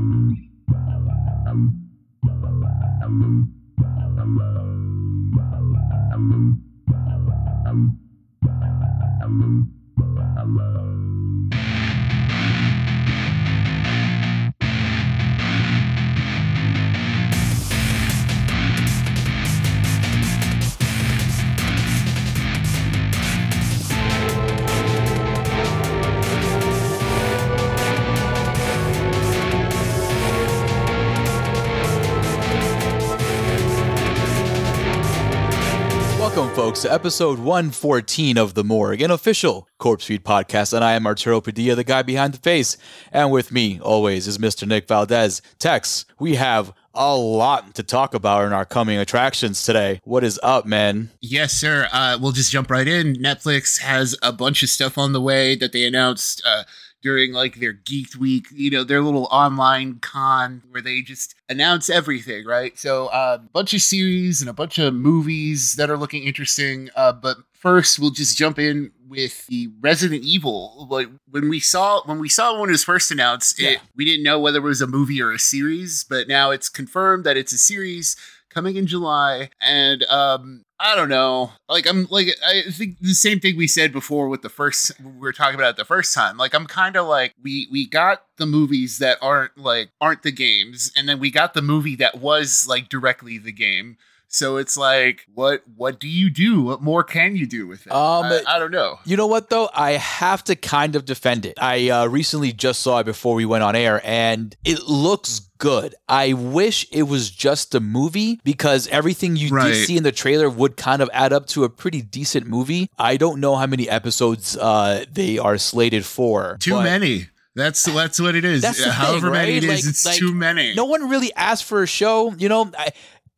Thank. Folks, to episode 114 of The Morgue, an official CorpseFeed podcast. And I am Arturo Padilla, the guy behind the face. And with me, always, is Mr. Nick Valdez. Tex, we have a lot to talk about in our coming attractions today. What is up, man? Yes, sir. Uh, we'll just jump right in. Netflix has a bunch of stuff on the way that they announced. Uh, during like their Geek Week, you know, their little online con where they just announce everything, right? So a uh, bunch of series and a bunch of movies that are looking interesting. Uh, but first, we'll just jump in with the Resident Evil. Like when we saw when we saw when it was first announced, yeah. it, we didn't know whether it was a movie or a series, but now it's confirmed that it's a series coming in July. And um, I don't know. Like I'm like I think the same thing we said before with the first we were talking about it the first time. Like I'm kind of like we we got the movies that aren't like aren't the games and then we got the movie that was like directly the game. So it's like, what what do you do? What more can you do with it? Um, I, I don't know. You know what though? I have to kind of defend it. I uh, recently just saw it before we went on air, and it looks good. I wish it was just a movie because everything you right. did see in the trailer would kind of add up to a pretty decent movie. I don't know how many episodes uh, they are slated for. Too many. That's that's what it is. However thing, right? many it is, like, it's like, too many. No one really asked for a show. You know, I,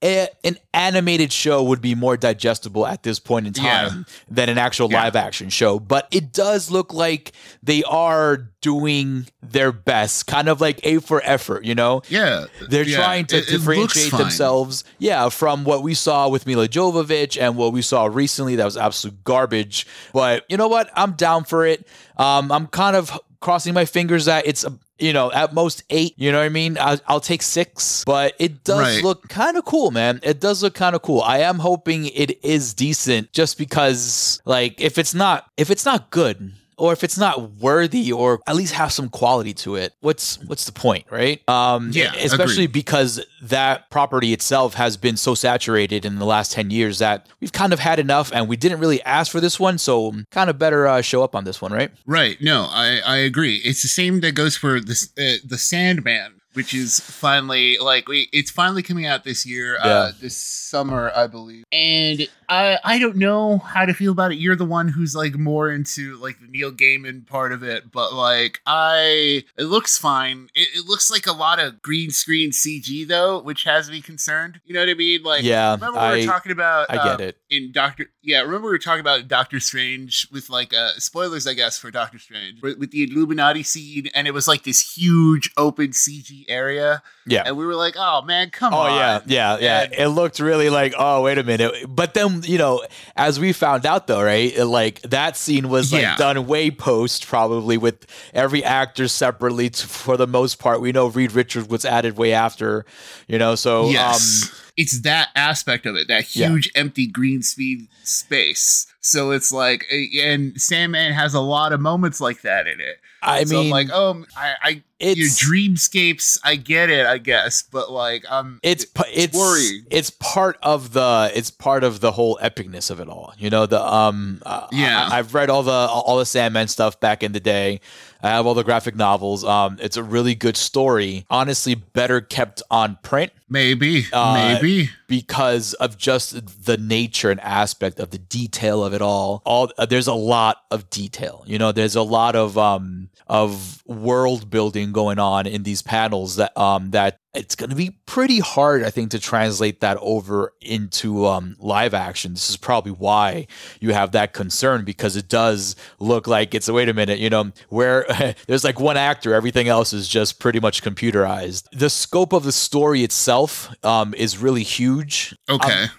a, an animated show would be more digestible at this point in time yeah. than an actual yeah. live action show. But it does look like they are doing their best, kind of like A for effort, you know? Yeah. They're yeah. trying to it, differentiate it themselves, yeah, from what we saw with Milla Jovovich and what we saw recently that was absolute garbage. But you know what? I'm down for it. Um, I'm kind of crossing my fingers that it's a you know, at most eight. You know what I mean? I'll, I'll take six, but it does right. look kind of cool, man. It does look kind of cool. I am hoping it is decent, just because, like, if it's not, if it's not good, or if it's not worthy or at least have some quality to it what's what's the point right? Um yeah especially agreed. because that property itself has been so saturated in the last 10 years that we've kind of had enough and we didn't really ask for this one so kind of better uh, show up on this one right? Right. No i i agree. It's the same that goes for this uh, the sandman which is finally like we, it's finally coming out this year, uh, yeah. uh, this summer, I believe. And I I don't know how to feel about it. You're the one who's like more into like the Neil Gaiman part of it, but like I, it looks fine. It, it looks like a lot of green screen CG though, which has me concerned. You know what I mean? Like, yeah, remember we I, were talking about? I get uh, it in Doctor. Yeah, remember we were talking about Doctor Strange with like uh spoilers, I guess, for Doctor Strange with the Illuminati scene, and it was like this huge open CG area. Yeah. And we were like, oh man, come oh, on. Oh yeah, yeah, yeah. And it looked really like, oh wait a minute. But then, you know, as we found out though, right? It, like that scene was like yeah. done way post probably with every actor separately to, for the most part. We know Reed Richards was added way after, you know, so yes. um it's that aspect of it, that huge yeah. empty green speed space. So it's like, and Sandman has a lot of moments like that in it. I so mean, I'm like, oh, I, I it's your dreamscapes. I get it, I guess, but like, I'm it's it's worried. It's part of the it's part of the whole epicness of it all. You know, the um, uh, yeah. I, have read all the all the Sandman stuff back in the day. I have all the graphic novels. Um, it's a really good story. Honestly, better kept on print. Maybe, uh, maybe because of just the nature and aspect of the detail of it all. All uh, there's a lot of detail. You know, there's a lot of um of world building going on in these panels that um that it's going to be pretty hard, I think, to translate that over into um, live action. This is probably why you have that concern because it does look like it's. A wait a minute, you know, where there's like one actor, everything else is just pretty much computerized. The scope of the story itself um, is really huge. Okay. Um,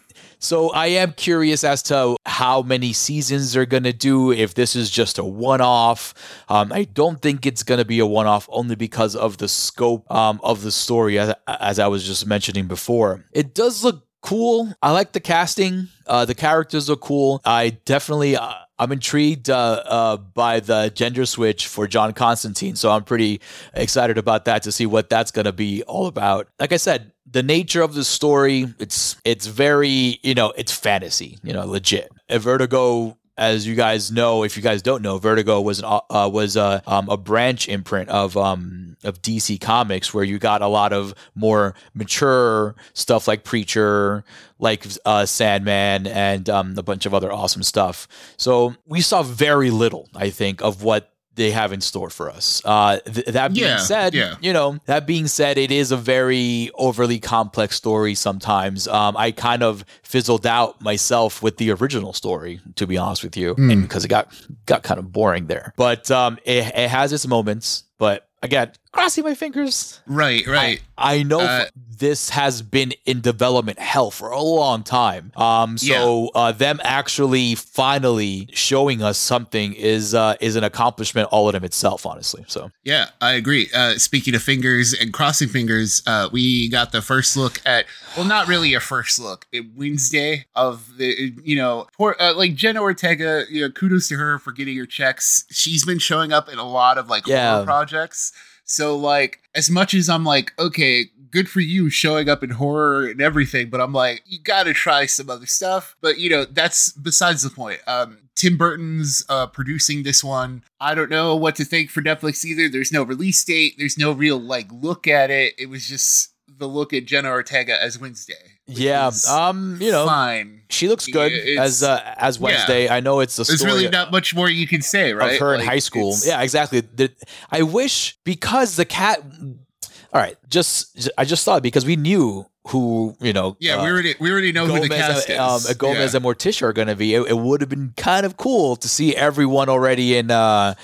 so I am curious as to how many seasons they're going to do, if this is just a one off. Um, I don't think it's going to be a one off only because of the scope um, of the story, as, as I was just mentioning before. It does look cool. I like the casting. Uh, the characters are cool. I definitely. Uh, I'm intrigued uh, uh, by the gender switch for John Constantine, so I'm pretty excited about that to see what that's going to be all about. Like I said, the nature of the story, it's it's very you know it's fantasy, you know, legit. Vertigo as you guys know, if you guys don't know, Vertigo was an, uh, was a, um, a branch imprint of um, of DC Comics, where you got a lot of more mature stuff like Preacher, like uh, Sandman, and um, a bunch of other awesome stuff. So we saw very little, I think, of what they have in store for us. Uh, th- that being yeah, said, yeah. you know, that being said, it is a very overly complex story sometimes. Um, I kind of fizzled out myself with the original story, to be honest with you, mm. and because it got got kind of boring there. But um, it, it has its moments. But again, crossing my fingers. Right, right. I, I know uh, this has been in development hell for a long time. Um, so yeah. uh, them actually finally showing us something is uh, is an accomplishment all in itself, honestly. So yeah, I agree. Uh, speaking of fingers and crossing fingers, uh, we got the first look at well, not really a first look. It Wednesday of the you know poor uh, like Jenna Ortega. You know, kudos to her for getting her checks. She's been showing up in a lot of like yeah. horror projects. So like as much as I'm like, okay, good for you showing up in horror and everything, but I'm like, you gotta try some other stuff. But you know, that's besides the point. Um Tim Burton's uh producing this one. I don't know what to think for Netflix either. There's no release date, there's no real like look at it. It was just the look at Jenna Ortega as Wednesday. Yeah, um, you know, fine. She looks good it's, as uh, as Wednesday. Yeah. I know it's a There's really not much more you can say, right? Of her like, in high school. Yeah, exactly. The, I wish because the cat. All right, just I just thought because we knew who you know. Yeah, uh, we already we already know Gomez, who the cast um, is. Gomez yeah. and Morticia are going to be. It, it would have been kind of cool to see everyone already in uh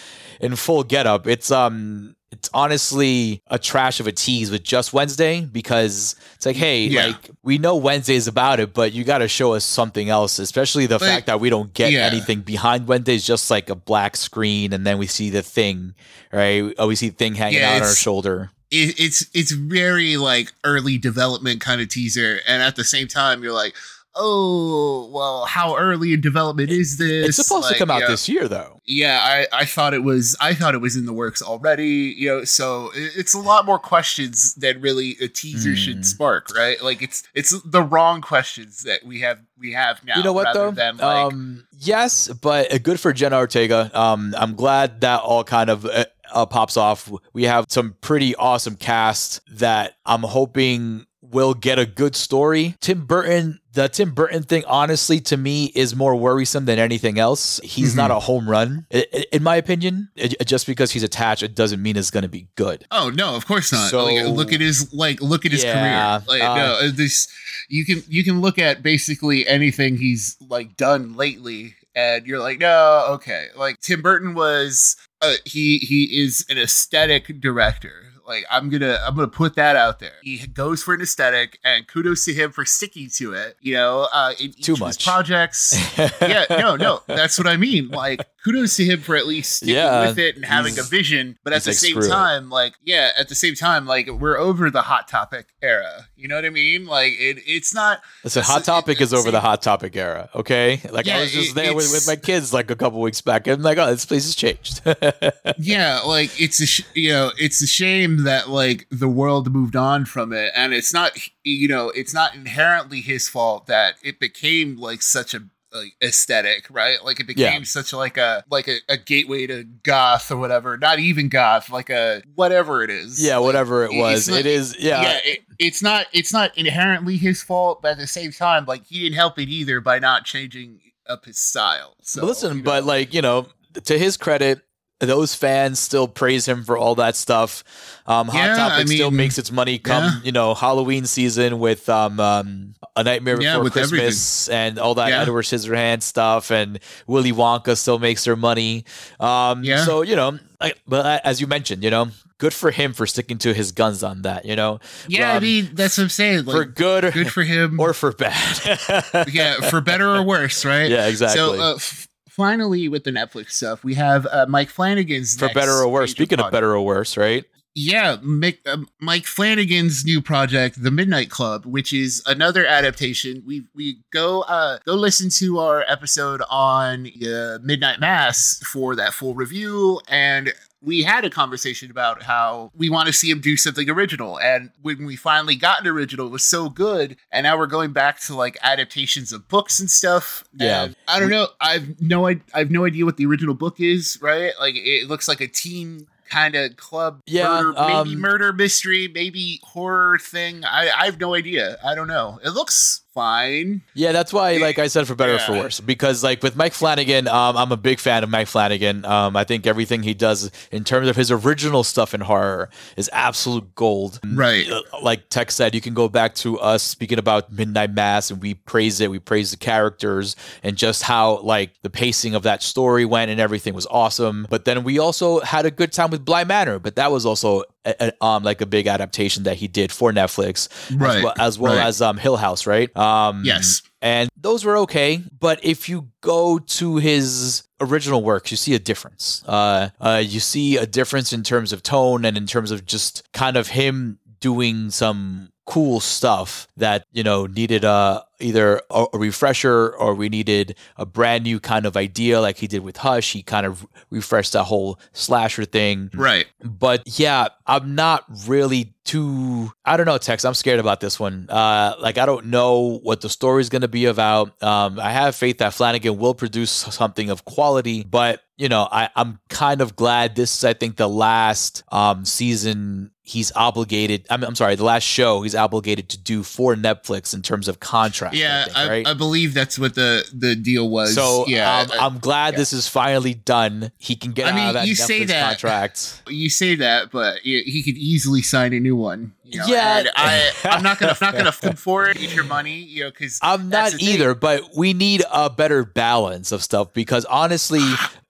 in full getup. It's um it's honestly a trash of a tease with just Wednesday because it's like, hey, yeah. like we know Wednesday's about it, but you got to show us something else, especially the fact that we don't get yeah. anything behind Wednesday. Wednesday's just like a black screen, and then we see the thing, right? Oh, we see the thing hanging yeah, out on our shoulder. It, it's it's very like early development kind of teaser, and at the same time, you're like oh, well, how early in development is this? It's supposed like, to come out this year, though. Yeah, I, I thought it was. I thought it was in the works already. You know, so it's a lot more questions than really a teaser mm. should hmm. spark, right? Like it's it's the wrong questions that we have we have now. You know what though? Than, like, um, yes, but uh, good for Jenna Ortega. Um, I'm glad that all kind of. Uh, uh, pops off. We have some pretty awesome cast that I'm hoping will get a good story. Tim Burton, the Tim Burton thing, honestly, to me, is more worrisome than anything else. He's mm-hmm. not a home run, in my opinion. Just because he's attached, it doesn't mean it's going to be good. Oh no, of course not. So, like, look at his like, look at his yeah, career. Like, uh, no, this you can you can look at basically anything he's like done lately, and you're like, no, okay. Like Tim Burton was, uh, he he is an aesthetic director like I'm gonna I'm gonna put that out there. He goes for an aesthetic, and kudos to him for sticking to it. You know, uh, in too much projects. yeah, no, no, that's what I mean. Like kudos to him for at least sticking yeah, with it and having a vision. But at the like, same time, it. like yeah, at the same time, like we're over the hot topic era. You know what I mean? Like it, it's not. Listen, hot topic it, is over the hot topic era. Okay, like yeah, I was just there with, with my kids like a couple weeks back. I'm like, oh, this place has changed. yeah, like it's a sh- you know it's a shame that like the world moved on from it, and it's not you know it's not inherently his fault that it became like such a like aesthetic, right? Like it became yeah. such like a like a, a, gateway to goth or whatever. Not even goth, like a whatever it is. Yeah, like, whatever it was. Not, it is. Yeah, yeah. It, it's not. It's not inherently his fault, but at the same time, like he didn't help it either by not changing up his style. So listen, you know. but like you know, to his credit, those fans still praise him for all that stuff. Um, Hot yeah, Topic I mean, still makes its money come, yeah. you know, Halloween season with um, um A Nightmare Before yeah, Christmas everything. and all that Edward Scissorhands stuff, and Willy Wonka still makes their money. Um, yeah. So you know, like, but as you mentioned, you know, good for him for sticking to his guns on that. You know. Yeah, um, I mean that's what I'm saying. Like, for good, good for him, or for bad. yeah, for better or worse, right? Yeah, exactly. So. Uh, f- finally, with the Netflix stuff, we have uh, Mike Flanagan's for better or worse. Speaking of better or worse, right? yeah, Mick, uh, Mike Flanagan's new project, The Midnight Club, which is another adaptation. We we go uh, go listen to our episode on uh, Midnight Mass for that full review, and we had a conversation about how we want to see him do something original. And when we finally got an original, it was so good. And now we're going back to like adaptations of books and stuff. Yeah. And I don't know. I've no I I've no idea what the original book is, right? Like it looks like a teen kind of club yeah murder, maybe um, murder mystery maybe horror thing I, I have no idea i don't know it looks fine. Yeah, that's why, like I said, for better yeah. or for worse, because like with Mike Flanagan, um, I'm a big fan of Mike Flanagan. Um, I think everything he does in terms of his original stuff in horror is absolute gold. Right. Uh, like Tex said, you can go back to us speaking about Midnight Mass, and we praise it. We praise the characters and just how like the pacing of that story went and everything was awesome. But then we also had a good time with Bly Manor, but that was also a, a, um like a big adaptation that he did for Netflix, right? As well as, well right. as um Hill House, right? Um, yes. And those were okay, but if you go to his original works, you see a difference. Uh, uh, you see a difference in terms of tone and in terms of just kind of him doing some cool stuff that you know needed a either a, a, refresher or we needed a brand new kind of idea like he did with Hush. He kind of refreshed that whole slasher thing. Right. But yeah, I'm not really too I don't know, Tex. I'm scared about this one. Uh like I don't know what the story's gonna be about. Um I have faith that Flanagan will produce something of quality, but you know, I, I'm kind of glad this is I think the last um season he's obligated I'm, I'm sorry, the last show he's obligated to do for Netflix in terms of contract yeah, I, think, right? I, I, believe that's what the the deal was. So yeah, um, I'm glad yeah. this is finally done. He can get I mean, out of that you Netflix say that, contract. You say that, but he could easily sign a new one. You know, yeah, I, I'm not gonna, I'm not gonna flip for it. Need your money, you know, because I'm not either. But we need a better balance of stuff because honestly,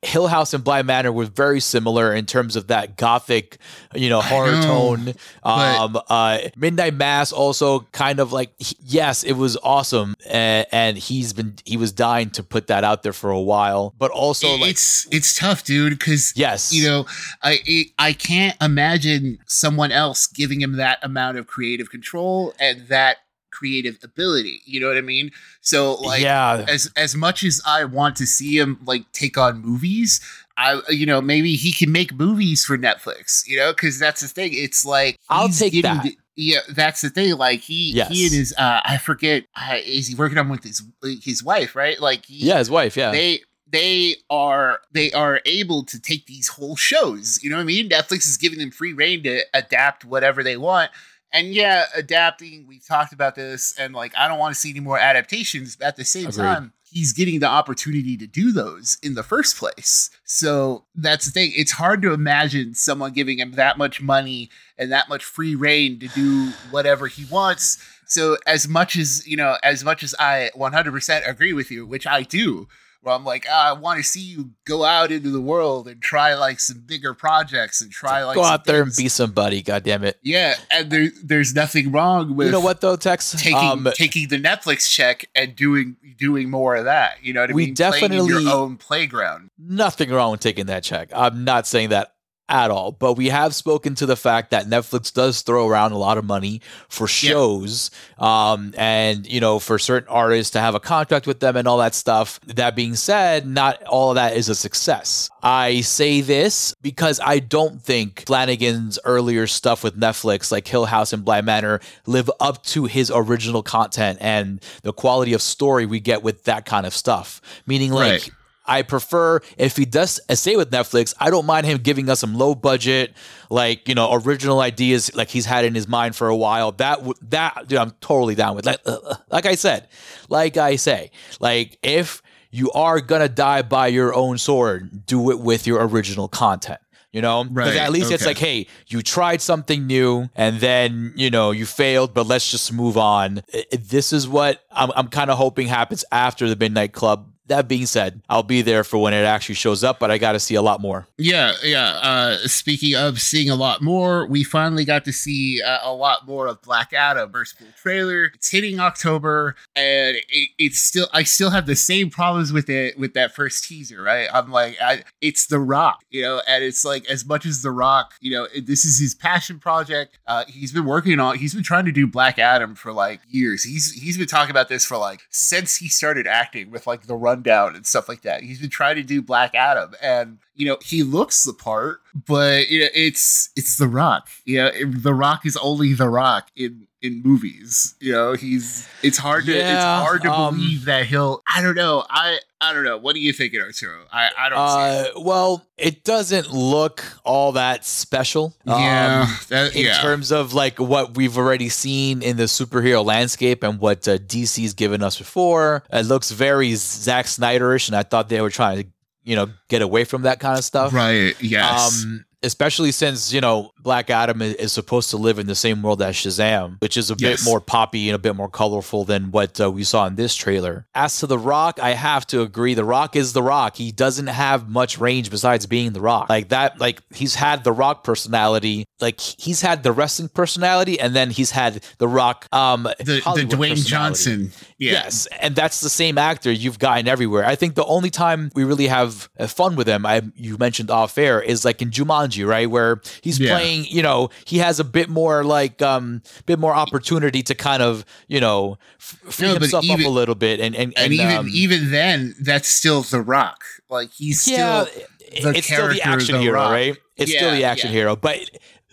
Hill House and Bly Manor were very similar in terms of that gothic, you know, horror know, tone. Um, uh, Midnight Mass also kind of like yes, it was awesome, and, and, he's been he was dying to put that out there for a while, but also like it's it's tough, dude, because yes, you know, I I can't imagine someone else giving him that amount of creative control and that creative ability. You know what I mean? So like yeah. as as much as I want to see him like take on movies, I you know, maybe he can make movies for Netflix, you know, cuz that's the thing. It's like I'll take that. The, yeah, that's the thing. Like he, yes. he and his, uh, I forget, uh, is he working on with his his wife, right? Like, he, yeah, his wife, yeah. They they are they are able to take these whole shows. You know what I mean? Netflix is giving them free rein to adapt whatever they want. And yeah, adapting, we've talked about this, and like I don't want to see any more adaptations, but at the same Agreed. time, he's getting the opportunity to do those in the first place. So that's the thing. It's hard to imagine someone giving him that much money and that much free rein to do whatever he wants. So as much as, you know, as much as I 100% agree with you, which I do, where I'm like, ah, I want to see you go out into the world and try like some bigger projects and try like go out there things. and be somebody. God damn it! Yeah, and there, there's nothing wrong with you know what though, Tex taking um, taking the Netflix check and doing doing more of that. You know what I we mean? Definitely Playing your own playground. Nothing wrong with taking that check. I'm not saying that at all. But we have spoken to the fact that Netflix does throw around a lot of money for shows, yeah. um, and you know, for certain artists to have a contract with them and all that stuff. That being said, not all of that is a success. I say this because I don't think Flanagan's earlier stuff with Netflix, like Hill House and Bly Manor, live up to his original content and the quality of story we get with that kind of stuff. Meaning, like. Right I prefer if he does stay with Netflix. I don't mind him giving us some low budget, like you know, original ideas like he's had in his mind for a while. That that dude, I'm totally down with. Like uh, uh, like I said, like I say, like if you are gonna die by your own sword. Do it with your original content. You know, because Right, at least it's like, hey, you tried something new and then you know you failed, but let's just move on. This is what I'm, I'm kind of hoping happens after the Midnight Club. That being said, I'll be there for when it actually shows up, but I got to see a lot more. Yeah, yeah. Uh, speaking of seeing a lot more, we finally got to see uh, a lot more of Black Adam first full trailer. It's hitting October, and it, it's still I still have the same problems with it with that first teaser. Right? I'm like, I, it's The Rock, you know, and it's like as much as The Rock, you know, this is his passion project. Uh, he's been working on. He's been trying to do Black Adam for like years. He's he's been talking about this for like since he started acting with like the rundown and stuff like that. He's been trying to do Black Adam, and you know he looks the part, but you know, it's it's The Rock. You know, The Rock is only The Rock in in movies. You know, he's it's hard to it's hard to um, believe that he'll. I don't know. I I don't know. What do you think, Arturo? I I don't. see it. Uh, well, it doesn't look all that special. Yeah, Um, that, in yeah. terms of like what we've already seen in the superhero landscape and what uh, DC's given us before, it looks very Zack Snyderish, and I thought they were trying to, you know, get away from that kind of stuff. right. Yes. Um, especially since you know Black Adam is, supposed to live in the same world as Shazam, which is a Yes. bit more poppy and a bit more colorful than what uh, we saw in this trailer. As to The Rock, I have to agree. The Rock is The Rock. He doesn't have much range besides being The Rock. Like that, like he's had the Rock personality. Like he's had the wrestling personality, and then he's had The Rock. Um, the the Dwayne. Johnson. Yeah. Yes, and that's the same actor you've gotten everywhere. I think the only time we really have uh, fun with him, I you mentioned off air, is like in Jumanji, right, where he's Yeah. playing. You know, he has a bit more like um, bit more opportunity to kind of you know f- free No, himself up a little bit, and and, And, and, even um, even then, that's still The Rock. Like he's yeah, still it- it's still the action The hero, Rock. right? It's still the action yeah. hero, but.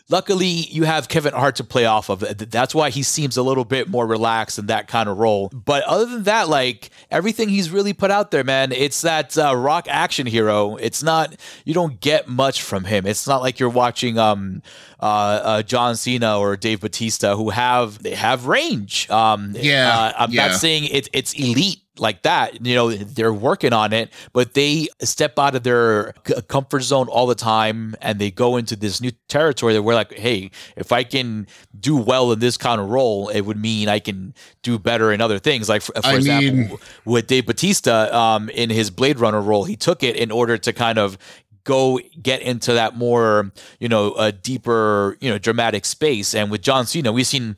Luckily, you have Kevin Hart to play off of. That's why he seems a little bit more relaxed in that kind of role. But other than that, like everything he's really put out there, man, it's that uh, rock action hero. It's not you don't get much from him. It's not like you're watching um uh, uh John Cena or Dave Batista who have they have range. Um, Yeah, uh, I'm yeah. not saying it's it's elite like that. You know, they're working on it, but they step out of their comfort zone all the time and they go into this new territory that we're like, hey, if I can do well in this kind of role, it would mean I can do better in other things. Like, for, for example, mean- with Dave Batista um, in his Blade Runner role, he took it in order to kind of go get into that more you know a deeper you know dramatic space and with john cena we've seen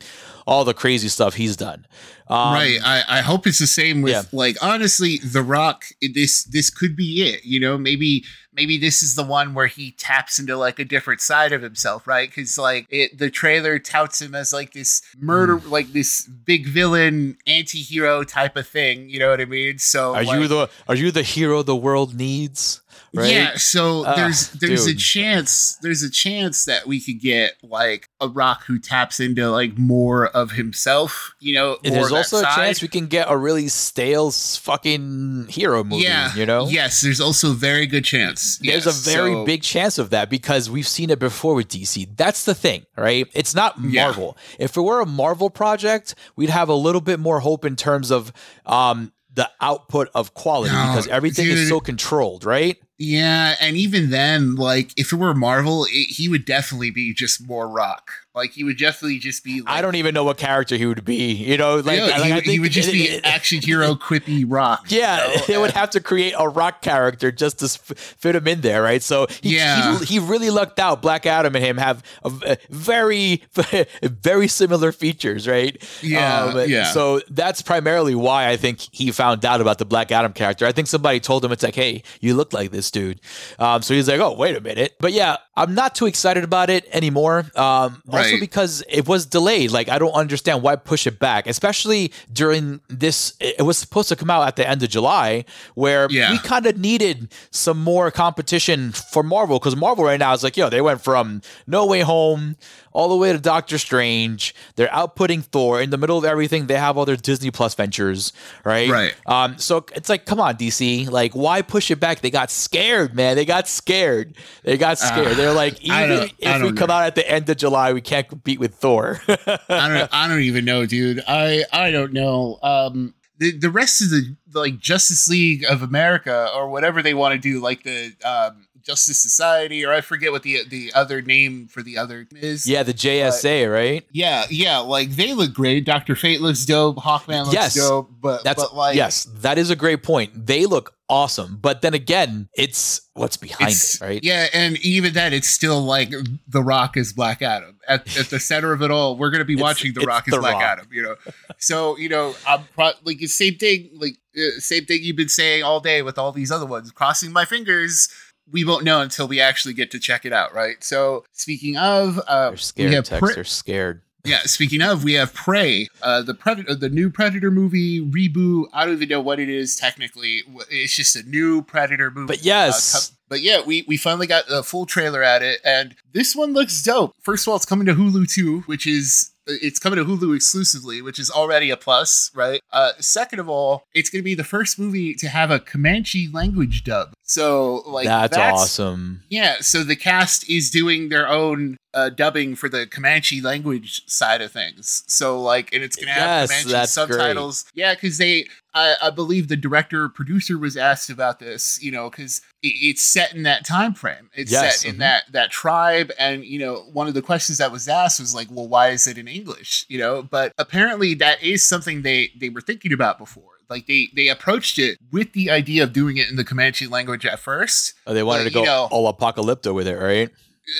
all the crazy stuff he's done um, right. I, I hope it's the same with yeah. like honestly, The Rock. This this could be it. You know, maybe maybe this is the one where he taps into like a different side of himself, right? Because like it, the trailer touts him as like this murder, Hmm. like this big villain, anti-hero type of thing. You know what I mean? So Are you the are you the hero the world needs? Right? Yeah, so Ah, there's there's a chance there's a chance that we could get like a rock who taps into like more of himself, you know. There's also a side. chance we can get a really stale fucking hero movie. yeah, you know. Yes, there's also a very good chance. There's Yes, a very so- big chance of that because we've seen it before with DC. That's the thing, right? It's not Yeah. Marvel. If it were a Marvel project, we'd have a little bit more hope in terms of um, the output of quality No, because everything is so controlled, right? Yeah, and even then, like if it were Marvel, it, he would definitely be just more rock. Like he would definitely just be. Like, I don't even know what character he would be. You know, like, Yeah, like, he, I would- he would just be action hero, quippy rock. Yeah, you know? they would have to create a rock character just to fit him in there, right? So he, Yeah. he, he really lucked out. Black Adam and him have a, a very, very similar features, right? Um, Yeah, yeah. So that's primarily why I think he found out about the Black Adam character. I think somebody told him it's like, hey, you look like this dude. Um, so he's like, oh, wait a minute. But yeah, I'm not too excited about it anymore. Um, also because it was delayed. Like I don't understand why push it back, especially during this. It was supposed to come out at the end of July, where Yeah. we kind of needed some more competition for Marvel because Marvel right now is like, yo, they went from No Way Home all the way to Doctor Strange. They're outputting Thor in the middle of everything. They have all their Disney Plus ventures, right? Right. Um, so it's like, come on, DC, like why push it back? They got scared, man. They got scared. They got scared. They're like, even if we don't come out at the end of July, we can't compete with Thor. I don't I don't even know, dude. I I don't know. Um the, the rest of the like Justice League of America or whatever they want to do, like the um, Justice Society, or I forget what the the other name for the other is. Yeah, the JSA, but, right? Yeah, yeah, like they look great. Doctor Fate looks dope. Hawkman looks yes, dope. But that's but like yes, that is a great point. They look awesome. But then again, it's what's behind it's, it, right? Yeah, and even then, it's still like The Rock is Black Adam at, at the center of it all. We're going to be watching The Rock is Black Rock. Adam, you know. So you know, I'm pro- like the same thing, like uh, same thing you've been saying all day with all these other ones. Crossing my fingers. We won't know until we actually get to check it out, right? So, speaking of, uh, they're scared. We have Tex, they're scared. Yeah, speaking of, we have Prey, uh, the Predator, the new Predator movie reboot. I don't even know what it is technically. It's just a new Predator movie. But yes, uh, but yeah, we we finally got a full trailer at it, and this one looks dope. First of all, it's coming to Hulu too, which is it's coming to Hulu exclusively, which is already a plus, right? Uh, second of all, it's going to be the first movie to have a Comanche language dub. So, like, that's, that's awesome. Yeah. So the cast is doing their own uh, dubbing for the Comanche language side of things. So, like, and it's going to have yes, Comanche subtitles. Great. Yeah, because they, I, I, believe the director producer was asked about this, you know, because it, it's set in that time frame. It's yes, set in mm-hmm. that that tribe, and you know, one of the questions that was asked was like, well, why is it in English? You know, but apparently that is something they they were thinking about before. Like they they approached it with the idea of doing it in the Comanche language at first. Oh, they wanted but, to go you know, all apocalypto with it, right?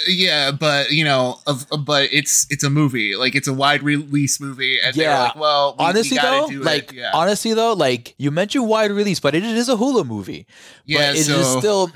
Yeah but you know of, but it's it's a movie. Like it's a wide release movie and yeah. like, well we, honestly we though like yeah. honestly though like you mentioned wide release but it is a hulu movie. Yeah but it so, is still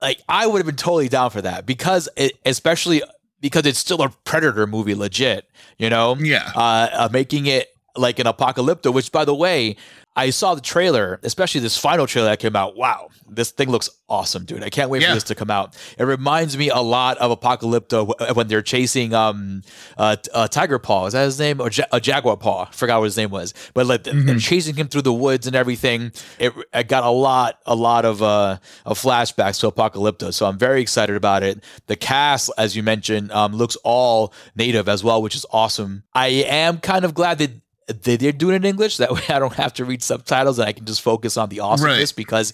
like i would have been totally down for that because it especially because it's still a predator movie legit you know? Yeah. Uh, uh making it like an apocalypto which by the way I saw the trailer, especially this final trailer that came out. Wow, this thing looks awesome, dude! I can't wait yeah. for this to come out. It reminds me a lot of Apocalypto when they're chasing um uh, uh Tiger Paw. Is that his name? Or ja- a Jaguar Paw? Forgot what his name was. But like mm-hmm. they're chasing him through the woods and everything. It, it got a lot, a lot of uh of flashbacks to Apocalypto. So I'm very excited about it. The cast, as you mentioned, um, looks all native as well, which is awesome. I am kind of glad that they, they're doing it in English. That way I don't have to read subtitles and I can just focus on the awesomeness right. because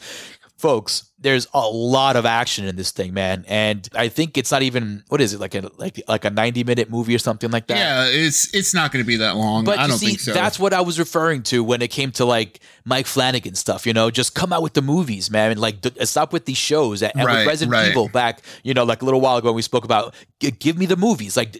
folks, there's a lot of action in this thing, man. And I think it's not even what is it like a like like a 90 minute movie or something like that. Yeah, it's it's not going to be that long. But I don't see, think so. That's what I was referring to when it came to like Mike Flanagan stuff. You know, just come out with the movies, man. And like uh, stop with these shows. And, right, with Resident right. Evil back, you know, like a little while ago when we spoke about give me the movies. Like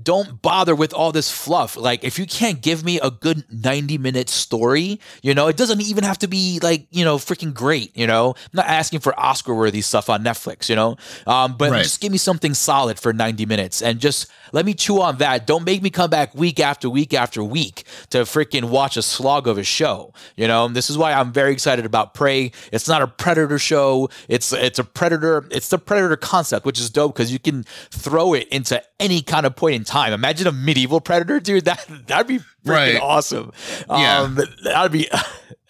don't bother with all this fluff. Like if you can't give me a good 90 minute story, you know, it doesn't even have to be like, you know, freaking great, you know. I'm not asking for Oscar worthy stuff on Netflix, you know? Um, but right. just give me something solid for 90 minutes and just let me chew on that. Don't make me come back week after week after week to freaking watch a slog of a show. You know, this is why I'm very excited about Prey. It's not a Predator show. It's it's a Predator. It's the Predator concept, which is dope because you can throw it into any kind of point in time. Imagine a medieval Predator, dude. That that'd be freaking right. awesome. Yeah, um, that'd be.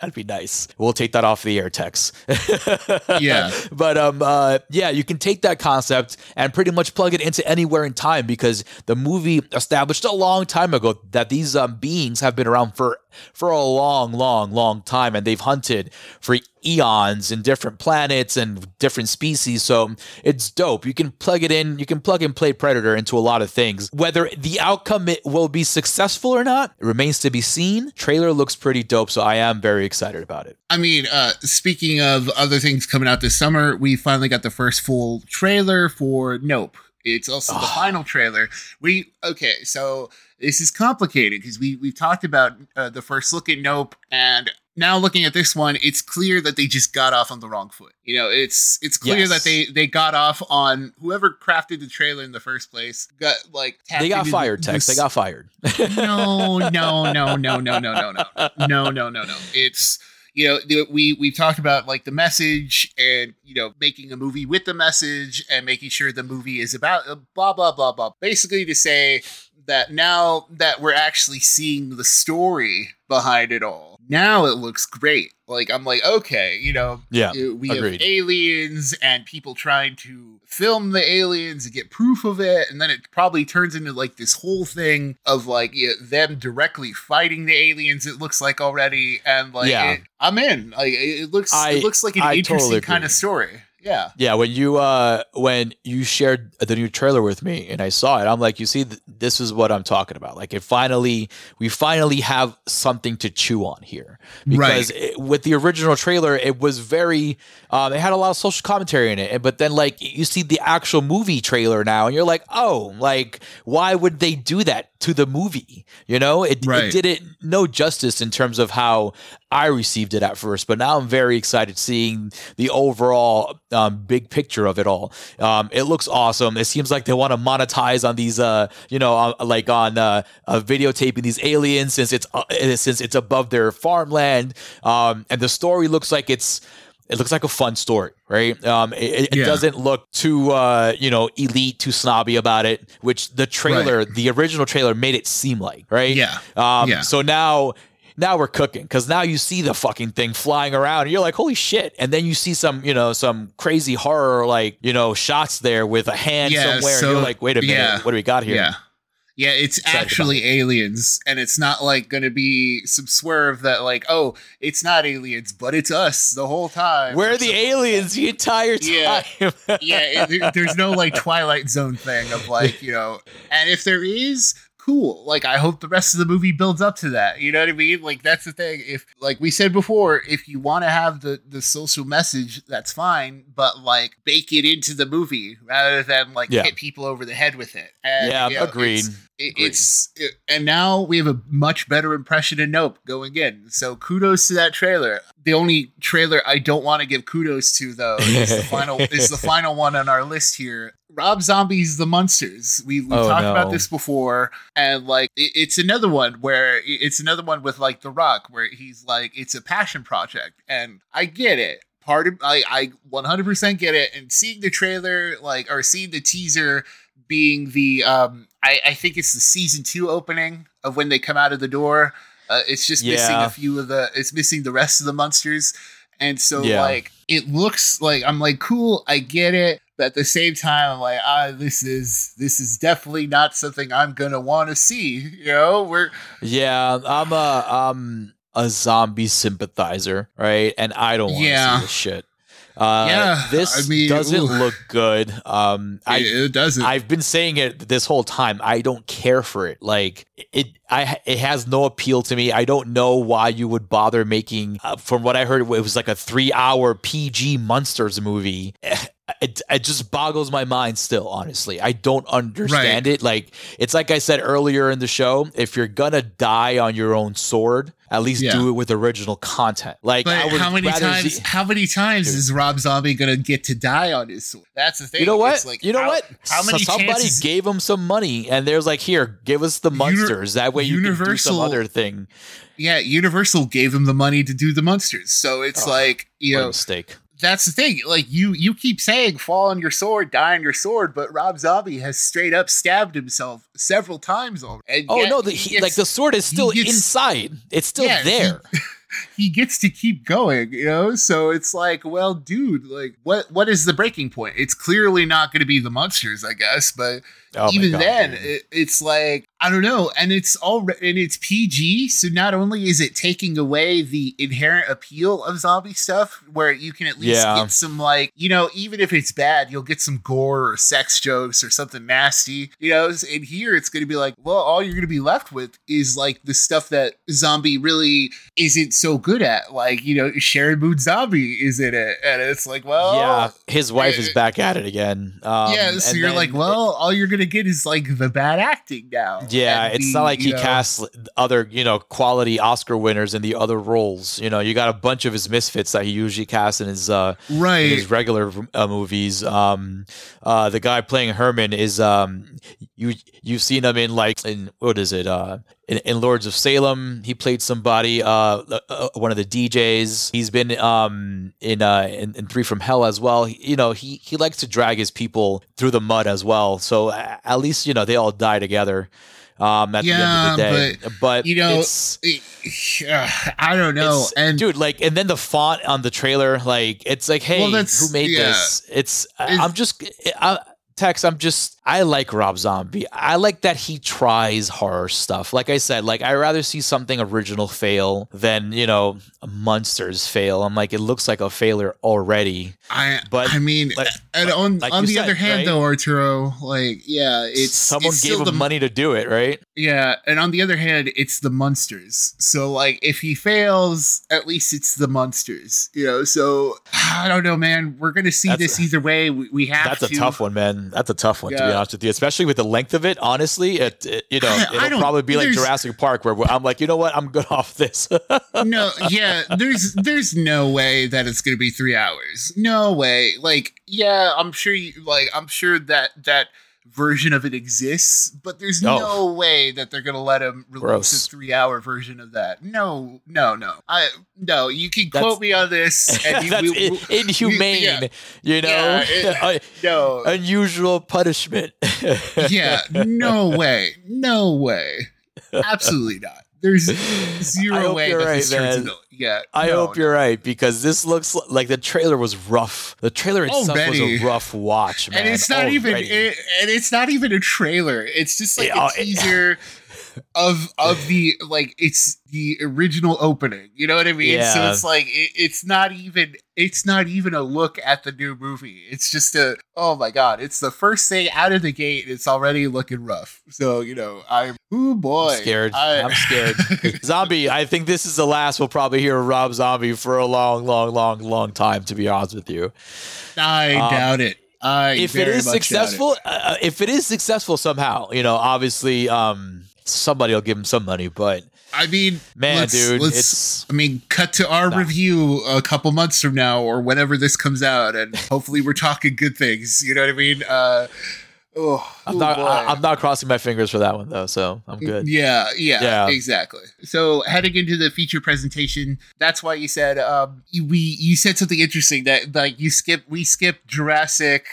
That'd be nice. We'll take that off the air, Tex. yeah. But um, uh, yeah, you can take that concept and pretty much plug it into anywhere in time because the movie established a long time ago that these um, beings have been around for for a long, long, long time, and they've hunted for eons in different planets and different species. So it's dope. You can plug it in. You can plug and play Predator into a lot of things. Whether the outcome will be successful or not remains to be seen. Trailer looks pretty dope, so I am very excited about it. I mean, uh, speaking of other things coming out this summer, we finally got the first full trailer for Nope. It's also oh. the final trailer. We okay, so this is complicated because we we've talked about uh, the first look at Nope, and now looking at this one, it's clear that they just got off on the wrong foot. You know, it's it's clear yes. that they they got off on whoever crafted the trailer in the first place. Got like they got fired. Tex. They got fired. no, no, no, no, no, no, no, no, no, no, no, no. It's you know the, we we've talked about like the message and you know making a movie with the message and making sure the movie is about uh, blah blah blah blah. Basically to say that now that we're actually seeing the story behind it all, now it looks great. Like I'm like, okay, you know, yeah, we agreed. have aliens and people trying to film the aliens and get proof of it, and then it probably turns into like this whole thing of like you know, them directly fighting the aliens. It looks like already, and like yeah. it, I'm in. Like it looks, I, it looks like an I interesting totally kind of story. Yeah. Yeah. When you uh when you shared the new trailer with me and I saw it, I'm like, you see, th- this is what I'm talking about. Like, it finally, we finally have something to chew on here because right. it, with the original trailer, it was very, um, it had a lot of social commentary in it. But then, like, you see the actual movie trailer now, and you're like, oh, like, why would they do that? To the movie. You know, it, right. it did it no justice in terms of how I received it at first, but now I'm very excited seeing the overall um, big picture of it all. Um, it looks awesome. It seems like they want to monetize on these, uh, you know, uh, like on uh, uh, videotaping these aliens since it's uh, since it's above their farmland, um, and the story looks like it's it looks like a fun story, right? Um, it, it yeah. doesn't look too, uh, you know, elite, too snobby about it, which the trailer, right. the original trailer, made it seem like, right? Yeah. Um, yeah. So now, now we're cooking because now you see the fucking thing flying around and you're like, holy shit! And then you see some, you know, some crazy horror like, you know, shots there with a hand yeah, somewhere, so, and you're like, wait a minute, yeah. what do we got here? Yeah. Yeah, it's actually aliens, and it's not like going to be some swerve that like, oh, it's not aliens, but it's us the whole time. We're the aliens the entire time. Yeah, yeah. It, there's no like Twilight Zone thing of like you know, and if there is, cool. Like I hope the rest of the movie builds up to that. You know what I mean? Like that's the thing. If like we said before, if you want to have the the social message, that's fine, but like bake it into the movie rather than like yeah. hit people over the head with it. And, yeah, you know, agreed. It's, it, it's it, and now we have a much better impression of Nope going in. So kudos to that trailer. The only trailer I don't want to give kudos to though is the final is the final one on our list here. Rob Zombie's The Munsters. We we oh, talked no. about this before, and like it, it's another one where it's another one with like The Rock, where he's like it's a passion project, and I get it. Part of I I 100% get it, and seeing the trailer like or seeing the teaser being the um I I think it's the season two opening of when they come out of the door. Uh, it's just yeah. missing a few of the. It's missing the rest of the Munsters. And so yeah. like it looks like I'm like cool, I get it, but at the same time I'm like ah this is this is definitely not something I'm going to want to see, you know? We're Yeah, I'm a um a zombie sympathizer, right? And I don't want to yeah. see this shit. Uh, yeah, this I mean, doesn't ooh. look good. Um, I, it, doesn't. I've been saying it this whole time. I don't care for it. Like it, I it has no appeal to me. I don't know why you would bother making. Uh, from what I heard, it was like a three-hour PG Munsters movie. It, it, just boggles my mind still honestly. I don't understand right. it. Like it's like i said earlier in the show if you're gonna die on your own sword at least yeah. do it with original content. Like how many times see- how many times Dude. is rob zombie gonna get to die on his sword? That's the thing you know what? Like, you know how, what? how many so somebody chances- gave him some money and there's like here give us the Munsters. That way you universal, can do some other thing. Yeah universal gave him the money to do the Munsters. So it's oh, like you know mistake that's the thing. Like you, you keep saying fall on your sword, die on your sword, but Rob Zombie has straight up stabbed himself several times already. oh no, the, he, gets, like the sword is still gets, inside. It's still yeah, there. He, he gets to keep going, you know? So it's like, well, dude, like what what is the breaking point? It's clearly not going to be the Munsters, I guess, but oh even God, then it, it's like I don't know, and it's all and it's PG, so not only is it taking away the inherent appeal of zombie stuff where you can at least yeah. get some like, you know, even if it's bad, you'll get some gore or sex jokes or something nasty, you know, and here it's going to be like, well, all you're going to be left with is like the stuff that zombie really isn't so good at. Like, you know, Sheri Moon Zombie is in it. And it's like, well. Yeah, his wife is back at it again. Um, yeah, so you're like, well, it, all you're going to get is like the bad acting now. Yeah, it's the, not like he know, casts other, you know, quality Oscar winners in the other roles. You know, you got a bunch of his misfits that he usually casts in his, uh, right. His regular uh, movies. Um, uh, the guy playing Herman is, um, you, you've seen him in like, in, what is it? Uh, in, in, Lords of Salem. He played somebody, uh, uh, uh one of the DJs. He's been um, in, uh, in, in Three from Hell as well. He, you know, he he likes to drag his people through the mud as well. So at least you know they all die together. Um, at Yeah, the end of the day, but, but, you know, it's, Uh, I don't know. And dude, like, and then the font on the trailer, like, it's like, hey, Well, who made yeah. this? It's, It's- I'm just, I, Tex, I'm just, I like Rob Zombie. I like that he tries horror stuff. Like I said, like I rather see something original fail than you know Munsters fail. I'm like, it looks like a failure already. I, but, I mean, like- and on like on the said, other hand, right? though, Arturo, like, yeah, it's someone it's gave still him the, money to do it, right? Yeah, and on the other hand, it's the Munsters. So like if he fails, at least it's the Munsters. You know, so I don't know, man. We're gonna see That's this either way. We, we have That's a tough one, man. That's a tough one to be honest with you, especially with the length of it. Honestly, it, it- you know I- it'll probably be like Jurassic Park, where I'm like, you know what, I'm good off this. no, yeah, there's there's no way that it's gonna be three hours. No way. Like, yeah, I'm sure you like I'm sure that that version of it exists, but there's Oh. no way that they're gonna let him release Gross. a three hour version of that. No, no, no. I no, you can That's- quote me on this and you, That's we- we- inhumane, yeah. you know, Yeah, it- no. unusual punishment. yeah, no way. No way. Absolutely not. There's zero way that right, this turns man. into yeah. I no, hope you're right because this looks like the trailer was rough. The trailer oh, itself Already. was a rough watch, man. and it's not even it, and it's not even a trailer. It's just like Yeah, a it- teaser of of the like it's the original opening. You know what I mean? So it's like it, it's not even it's not even a look at the new movie. It's just a oh my god! It's the first thing out of the gate. It's already looking rough. So you know I'm oh boy I'm scared. I, I'm scared. Zombie, I think this is the last we'll probably hear of Rob Zombie for a long, long, long, long time. To be honest with you, I Um, doubt it. I if it very much doubt it. If it is successful, uh, if it is successful somehow, you know, obviously, um, somebody will give him some money. But I mean, man, let's- dude, let's- it's I mean, cut to our No. review a couple months from now or whenever this comes out, and hopefully we're talking good things. You know what I mean? Uh, oh, I'm oh not. boy. I, I'm not crossing my fingers for that one though. So I'm good. Yeah, yeah, Yeah. exactly. So heading into the feature presentation, that's why you said um, you- we you said something interesting that like you skip we skipped Jurassic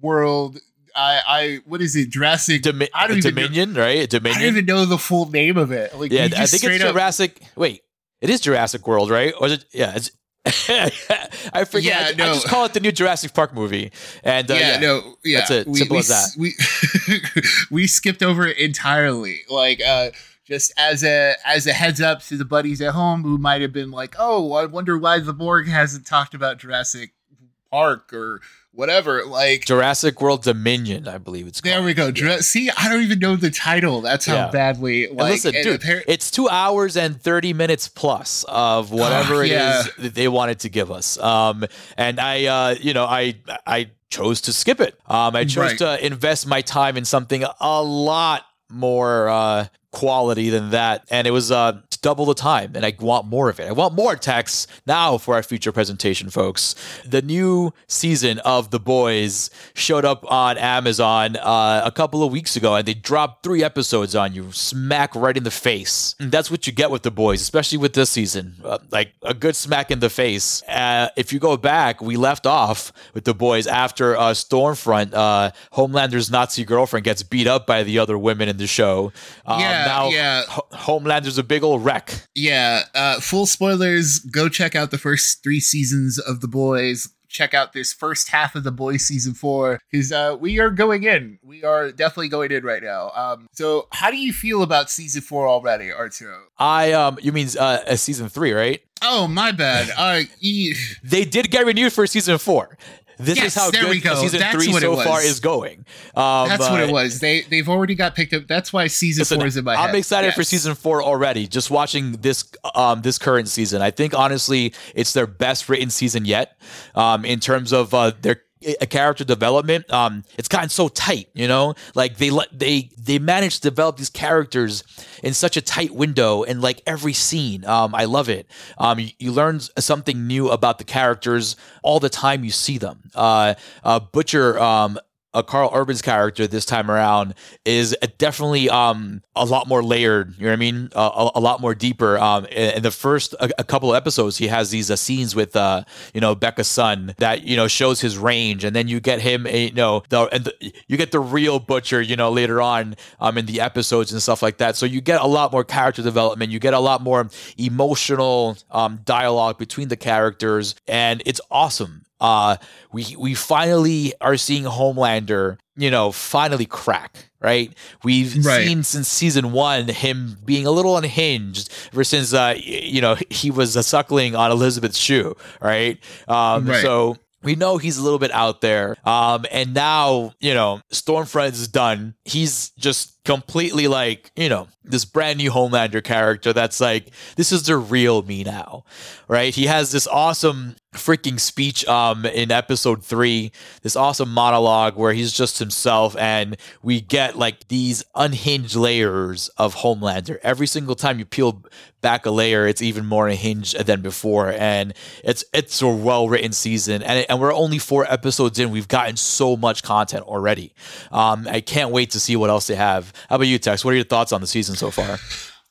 World. I I what is it Jurassic? Domi- I don't even know- Dominion, right? I Dominion. don't even know the full name of it. Like, yeah, I think it's up- Jurassic. Wait, it is Jurassic World, right? Or is it? Yeah, it's. I forget. Yeah, I, I no. just call it the new Jurassic Park movie. And uh, yeah, yeah, no, yeah, That's it. Simple we, as that. We we skipped over it entirely. Like, uh, just as a as a heads up to the buddies at home who might have been like, "Oh, I wonder why the Morgue hasn't talked about Jurassic Park or whatever." Like, Jurassic World Dominion, I believe it's called. there we go. Jura- See, I don't even know the title. That's how Yeah. badly. And Like, listen, and dude, it's two hours and 30 minutes plus of whatever Oh, yeah. is that they wanted to give us. Um, and I, uh, you know, I, I chose to skip it. Um, I chose Right. to invest my time in something a lot more, uh, quality than that. And it was, uh, double the time and I want more of it. I want more Tex now for our future presentation, folks. The new season of The Boys showed up on Amazon uh, a couple of weeks ago and they dropped three episodes on you, smack right in the face. And that's what you get with The Boys, especially with this season. Uh, like a good smack in the face. Uh, if you go back, we left off with The Boys after uh, Stormfront, uh, Homelander's Nazi girlfriend gets beat up by the other women in the show. Um, Yeah, now yeah. Ho- Homelander's a big old wreck. Yeah, uh, full spoilers. Go check out the first three seasons of The Boys. Check out this first half of The Boys season four because uh, we are going in. We are definitely going in right now. Um, so, how do you feel about season four already, Arturo? I um, you mean uh, uh, season three, right? Oh, my bad. Uh, e- They did get renewed for season four. This Yes, is how there we good go. season That's three so far is going. Um, that's what it was. They they've already got picked up. That's why season Listen, four is in my. I'm excited for season four already. Just watching this um this current season, I think honestly it's their best written season yet. Um, in terms of uh their a character development um it's gotten so tight you know? Like they let they they manage to develop these characters in such a tight window and like every scene. Um i love it. Um you, you learn something new about the characters all the time you see them. Uh uh butcher um uh, Karl Urban's character this time around is definitely um a lot more layered. You know what I mean? Uh, a, a, lot more deeper. Um, in, in the first a, a, couple of episodes, he has these uh, scenes with uh you know Becca's son that you know shows his range, and then you get him a, you know the and the, you get the real butcher you know later on um in the episodes and stuff like that. So you get a lot more character development. You get a lot more emotional um dialogue between the characters, and it's awesome. Uh, we we finally are seeing Homelander, you know, finally crack. Right, we've right. seen since season one him being a little unhinged ever since uh, you know he was a suckling on Elizabeth's shoe. Right, um, right. so we know he's a little bit out there. Um, and now, you know, Stormfront is done. He's just completely like, you know, this brand new Homelander character that's like, this is the real me now, right? He has this awesome freaking speech um in episode three this awesome monologue where he's just himself and we get like these unhinged layers of homelander. Every single time you peel back a layer it's even more unhinged than before. And it's it's a well written season. And, and we're only four episodes in. We've gotten so much content already. Um i can't wait to see what else they have how about you tex what are your thoughts on the season so far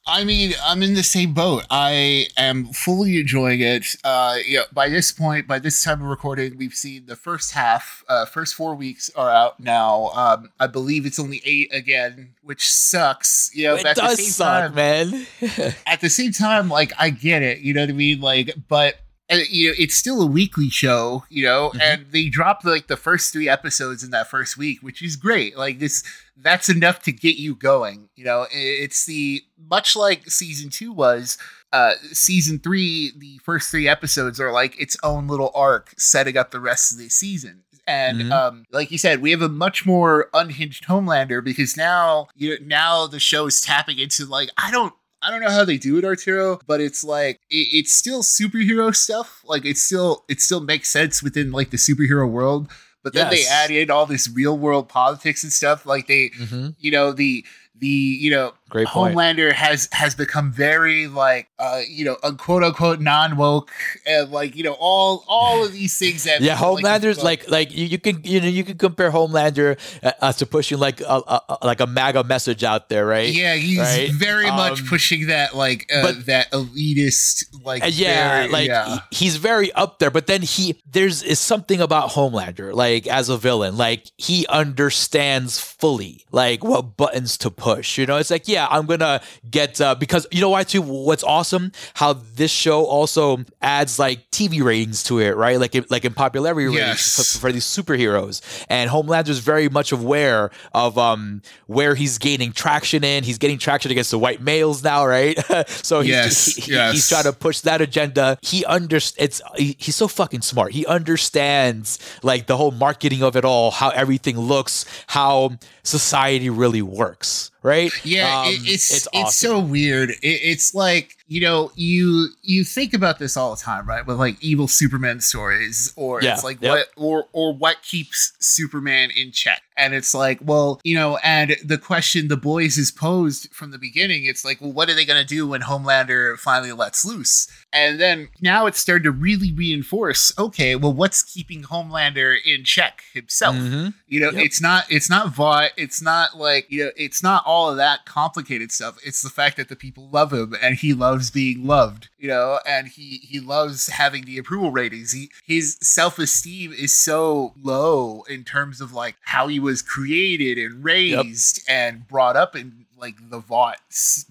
I mean, I'm in the same boat. I am fully enjoying it. Uh, you know, by this point, by this time of recording, we've seen the first half. Uh, first four weeks are out now. Um, I believe it's only eight again, which sucks. You know, it does suck, time, man. at the same time, like I get it. You know what I mean? Like, but uh, you know, it's still a weekly show, you know, mm-hmm. and they dropped like the first three episodes in that first week, which is great. Like this, that's enough to get you going. You know, it's the much like season two was. Uh, season three, the first three episodes are like its own little arc, setting up the rest of the season. And mm-hmm. um, like you said, we have a much more unhinged Homelander because now you know now the show is tapping into like I don't I don't know how they do it, Arturo, but it's like it, it's still superhero stuff. Like it still it still makes sense within like the superhero world. But then yes. they add in all this real world politics and stuff. Like they, mm-hmm. you know, the the you know Great point. Homelander has has become very like uh you know a quote unquote non woke and like you know all all of these things that yeah Homelander's like like, like you, you, can you know you can compare Homelander uh, to pushing like a, a, like a MAGA message out there right yeah he's right? very um, much pushing that like uh, but, that elitist like yeah very, like yeah. he's very up there but then he there's is something about Homelander like as a villain like he understands fully like what buttons to push you know it's like yeah yeah, I'm gonna get uh, because you know why too. What's awesome? How this show also adds like TV ratings to it, right? Like in, like in popularity ratings yes. for, for, these superheroes. And Homelander's very much aware of um where he's gaining traction in. He's getting traction against the white males now, right? so he's, yes, he, yes. he's trying to push that agenda. He understands. He, he's so fucking smart. He understands like the whole marketing of it all, how everything looks, how society really works right? Yeah, um, it's it's, awesome. it's so weird. It, it's like you know, you you think about this all the time, right? With like evil Superman stories, or yeah, it's like yep. what or or what keeps Superman in check. And it's like, well, you know, and the question the boys is posed from the beginning, it's like, well, what are they gonna do when Homelander finally lets loose? And then now it's started to really reinforce, okay, well, what's keeping Homelander in check himself? Mm-hmm. You know, yep. it's not it's not Vought, it's not like, you know, it's not all of that complicated stuff. It's the fact that the people love him and he loves loves being loved, you know, and he he loves having the approval ratings. He his self esteem is so low in terms of like how he was created and raised yep. and brought up in like the Vought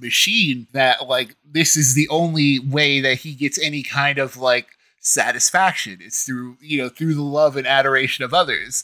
machine that like this is the only way that he gets any kind of like satisfaction. It's through you know through the love and adoration of others.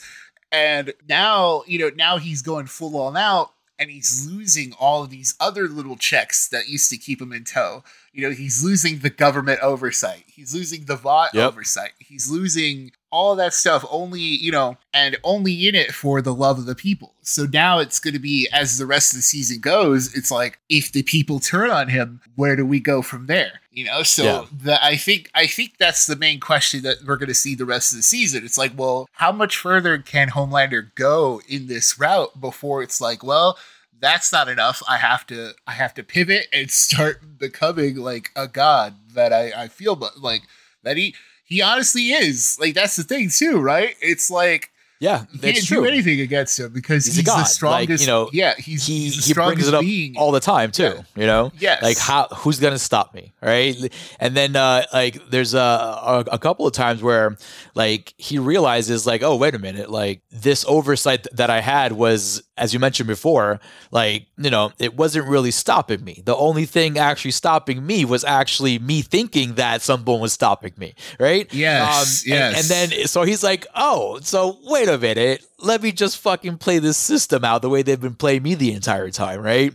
And now, you know, now he's going full on out and he's losing all of these other little checks that used to keep him in tow. You know, he's losing the government oversight. He's losing the Vought yep. oversight. He's losing all that stuff only, you know, and only in it for the love of the people. So now it's going to be as the rest of the season goes, it's like if the people turn on him, where do we go from there? You know, so yeah. the, I think I think that's the main question that we're going to see the rest of the season. It's like, well, how much further can Homelander go in this route before it's like, well, that's not enough. I have to I have to pivot and start becoming like a god that I I feel but like that he he honestly is. Like that's the thing too, right? It's like Yeah, you that's can't true. do anything against him because He's he's, the Like, strongest. you know, yeah, he's, he he's he brings it up being. all the time too. Yeah. You know, Yes. like how who's gonna stop me, right? And then uh, like there's a, a a couple of times where like he realizes like oh wait a minute like this oversight that I had was as you mentioned before like you know it wasn't really stopping me. The only thing actually stopping me was actually me thinking that someone was stopping me, right? Yes, Um, and- yes. and then so he's like, oh, so wait a minute. Let me just fucking play this system out the way they've been playing me the entire time, right?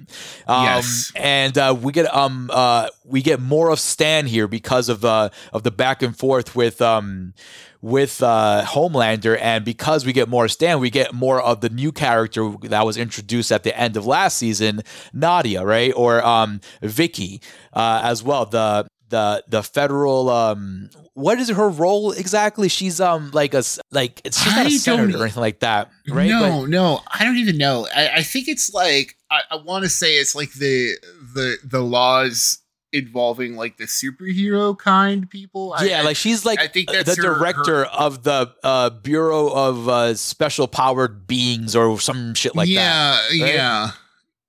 Um, Yes. And uh, we get um uh we get more of Stan here because of uh of the back and forth with um with uh Homelander, and because we get more Stan, we get more of the new character that was introduced at the end of last season, Nadia, right? Or um Vicky uh, as well. The the the federal um what is her role exactly she's um like a like it's she's not I a senator or anything like that right No, no, I don't even know. I, I think it's like I, I want to say it's like the the the laws involving like the superhero kind people. yeah I- like she's like I think the that's her- director of the uh bureau of uh special powered beings or some shit like that yeah, right? yeah, yeah.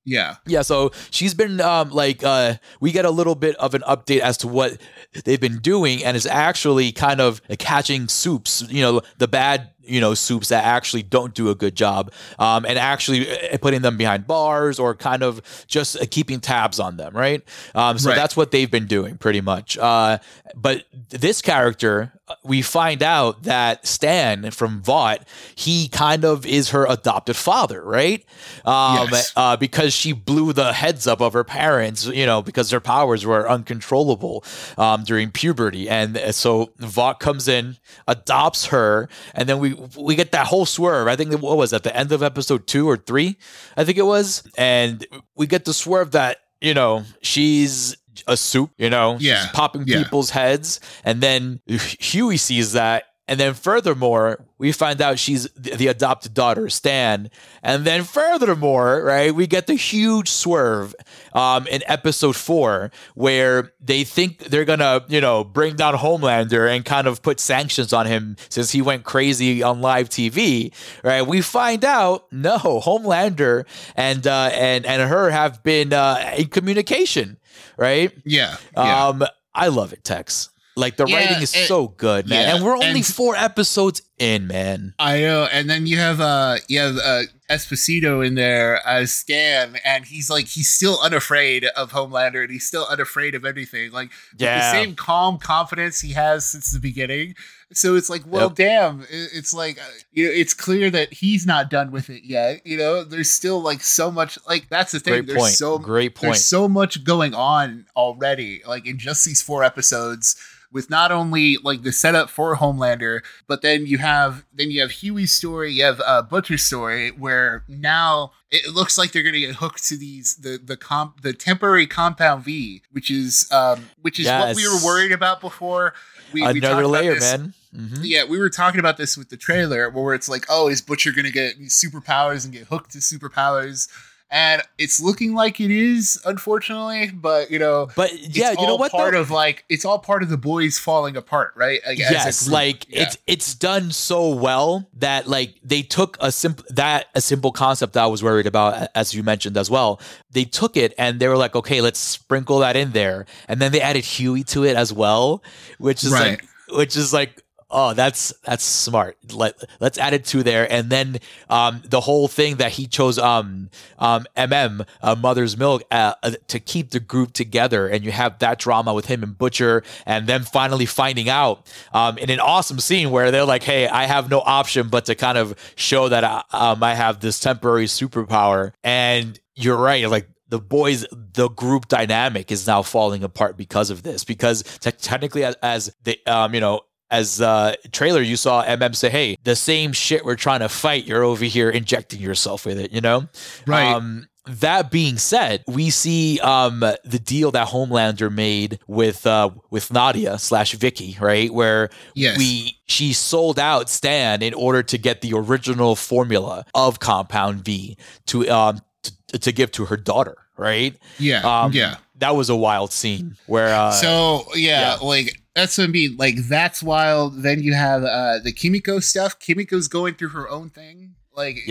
Yeah, Yeah. so she's been um like uh we get a little bit of an update as to what they've been doing and is actually kind of catching soups, you know, the bad, you know, soups that actually don't do a good job um and actually uh, putting them behind bars or kind of just uh, keeping tabs on them, right? Um so Right. that's what they've been doing pretty much. Uh but this character we find out that Stan from Vought, he kind of is her adopted father, right? Um, Yes. uh, because she blew the heads up of her parents, you know, because their powers were uncontrollable um, during puberty, and uh, so Vought comes in, adopts her, and then we we get that whole swerve. I think that- what was at the end of episode two or three, I think it was, and we get the swerve that you know she's a soup, you know, Yeah, she's popping yeah. people's heads, and then Huey sees that. And then furthermore, we find out she's the adopted daughter, Stan. And then furthermore, right, we get the huge swerve um, in episode four where they think they're gonna, you know, bring down Homelander and kind of put sanctions on him since he went crazy on live TV. Right? We find out no, Homelander and uh, and and her have been uh, in communication. Right? Yeah, yeah. Um, I love it, Tex. Like the Yeah, writing is and- so good, man. yeah, and we're only and- four episodes in, man. I know, and then you have uh you have uh Esposito in there as Stan, and he's like he's still unafraid of Homelander, and he's still unafraid of anything. Like with the same calm confidence he has since the beginning. So it's like, well, Yep. damn, it's like uh, you know, it's clear that he's not done with it yet. You know, there's still like so much. Like that's the thing. Great there's point. so Great point. there's so much going on already. Like in just these four episodes with not only like the setup for Homelander, but then you have then you have Huey's story, you have uh, Butcher's story, where now it looks like they're gonna get hooked to these the the comp the temporary compound V, which is um which is what we were worried about before. We, we Another about layer, man. Mhm. Yeah, we were talking about this with the trailer, where it's like, oh, is Butcher gonna get superpowers and get hooked to superpowers? And it's looking like it is, unfortunately. But you know, But it's yeah, you know what? Part though? of like it's all part of the boys falling apart, right? Like, yes, like Yeah. it's it's done so well that like they took a simple that a simple concept that I was worried about, as you mentioned as well. They took it and they were like, okay, let's sprinkle that in there, and then they added Huey to it as well, which is Right. like which is like. Oh, that's that's smart. Let let's add it to there, and then um, the whole thing that he chose um um MM uh, Mother's Milk uh, uh, to keep the group together, and you have that drama with him and Butcher, and then finally finding out um in an awesome scene where they're like, "Hey, I have no option but to kind of show that I, um I have this temporary superpower," and you're right, like the boys the group dynamic is now falling apart because of this. Because te- technically as, as the um you know as uh trailer you saw mm say hey the same shit we're trying to fight you're over here injecting yourself with it you know Right. um that being said, we see um, the deal that Homelander made with uh, with Nadia slash Vicky, right? Where Yes. we she sold out Stan in order to get the original formula of Compound V to um to, to give to her daughter, right? yeah, Um, yeah. That was a wild scene where uh, so yeah, yeah. like that's what I mean. Like that's wild. Then you have uh the Kimiko stuff. Kimiko's going through her own thing. Like yes.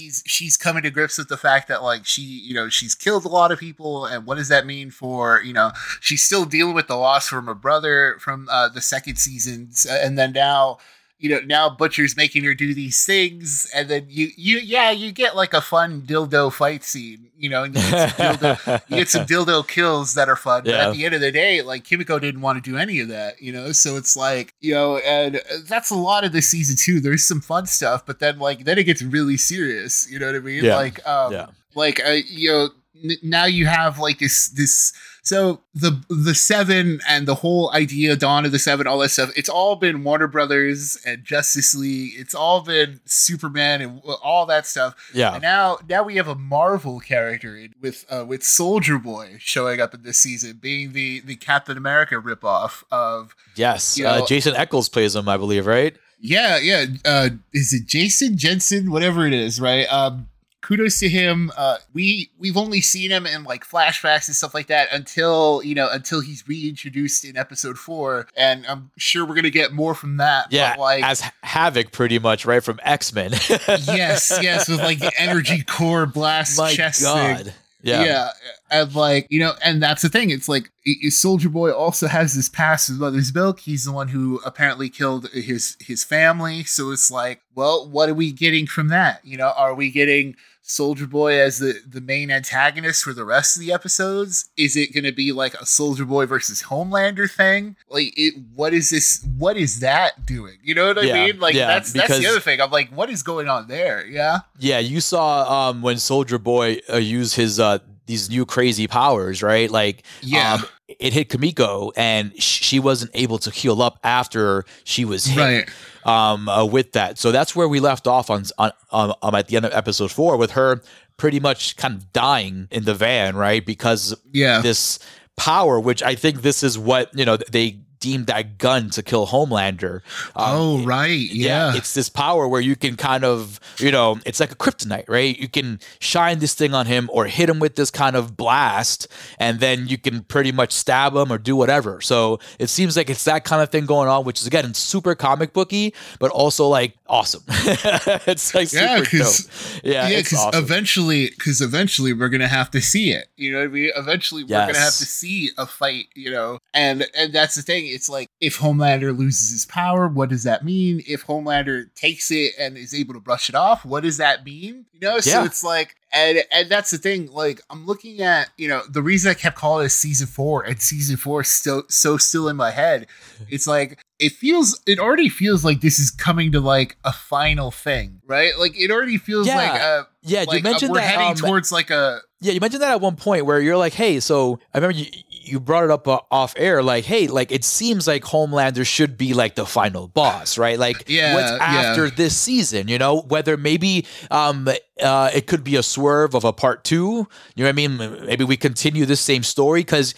You know, she's she's coming to grips with the fact that like she you know she's killed a lot of people and what does that mean for you know she's still dealing with the loss from her brother from uh, the second season and then now you know now butcher's making her do these things and then you you yeah you get like a fun dildo fight scene you know and you get some dildo, you get some dildo kills that are fun yeah. but at the end of the day like kimiko didn't want to do any of that you know so it's like you know and that's a lot of this season too there's some fun stuff but then like then it gets really serious you know what i mean yeah. like um yeah. like uh, you know n- now you have like this this so the the seven and the whole idea, Dawn of the Seven, all that stuff, it's all been Warner Brothers and Justice League. It's all been Superman and all that stuff. Yeah. And now now we have a Marvel character with uh, with Soldier Boy showing up in this season, being the the Captain America ripoff of Yes. You uh, know, uh, Jason Ackles plays him, I believe, right? Yeah, yeah. Uh, is it Jason Jensen? Whatever it is, right? Um, kudos to him. Uh, we we've only seen him in like flashbacks and stuff like that until you know until he's reintroduced in episode four, and I'm sure we're gonna get more from that. Yeah, like as Havoc, pretty much right from X Men. yes, yes, with like the energy core blast My chest God. thing. Yeah. Yeah. And like, you know, and that's the thing. It's like Soldier Boy also has this past with Mother's Milk. He's the one who apparently killed his his family. So it's like, well, what are we getting from that? You know, are we getting Soldier Boy as the, the main antagonist for the rest of the episodes? Is it going to be like a Soldier Boy versus Homelander thing? Like, it, what is this? What is that doing? You know what I yeah, mean? Like, yeah, that's that's the other thing. I'm like, what is going on there? Yeah, yeah. You saw um, when Soldier Boy uh, used his uh, these new crazy powers, right? Like, yeah. Um, it hit Kimiko, and she wasn't able to heal up after she was hit. Right um, uh, with that. So that's where we left off on, on, on um, at the end of episode four with her pretty much kind of dying in the van, right? Because yeah, this power, which I think this is what you know they deemed that gun to kill Homelander. Um, oh, right. Yeah. yeah. It's this power where you can kind of, you know, it's like a kryptonite, right? You can shine this thing on him or hit him with this kind of blast, and then you can pretty much stab him or do whatever. So it seems like it's that kind of thing going on, which is again super comic booky, but also like awesome. it's like yeah, super dope. Yeah, yeah, because awesome. eventually, because eventually we're gonna have to see it. You know what I mean? Eventually, we're gonna have to see a fight. You know, and and that's the thing it's like if Homelander loses his power, what does that mean? If Homelander takes it and is able to brush it off, what does that mean? You know, so yeah. it's like and and that's the thing. Like I'm looking at, you know, the reason I kept calling it season four and season four is still so still in my head. It's like it feels it already feels like this is coming to like a final thing, right? Like it already feels yeah. like a yeah. Like you mentioned a, we're that, heading um, towards like a yeah. You mentioned that at one point where you're like, hey, so I remember you you brought it up uh, off air, like, hey, like it seems like Homelander should be like the final boss, right? Like, yeah, what's after yeah. this season? You know, whether maybe um uh it could be a swerve of a part two. You know what I mean? Maybe we continue this same story because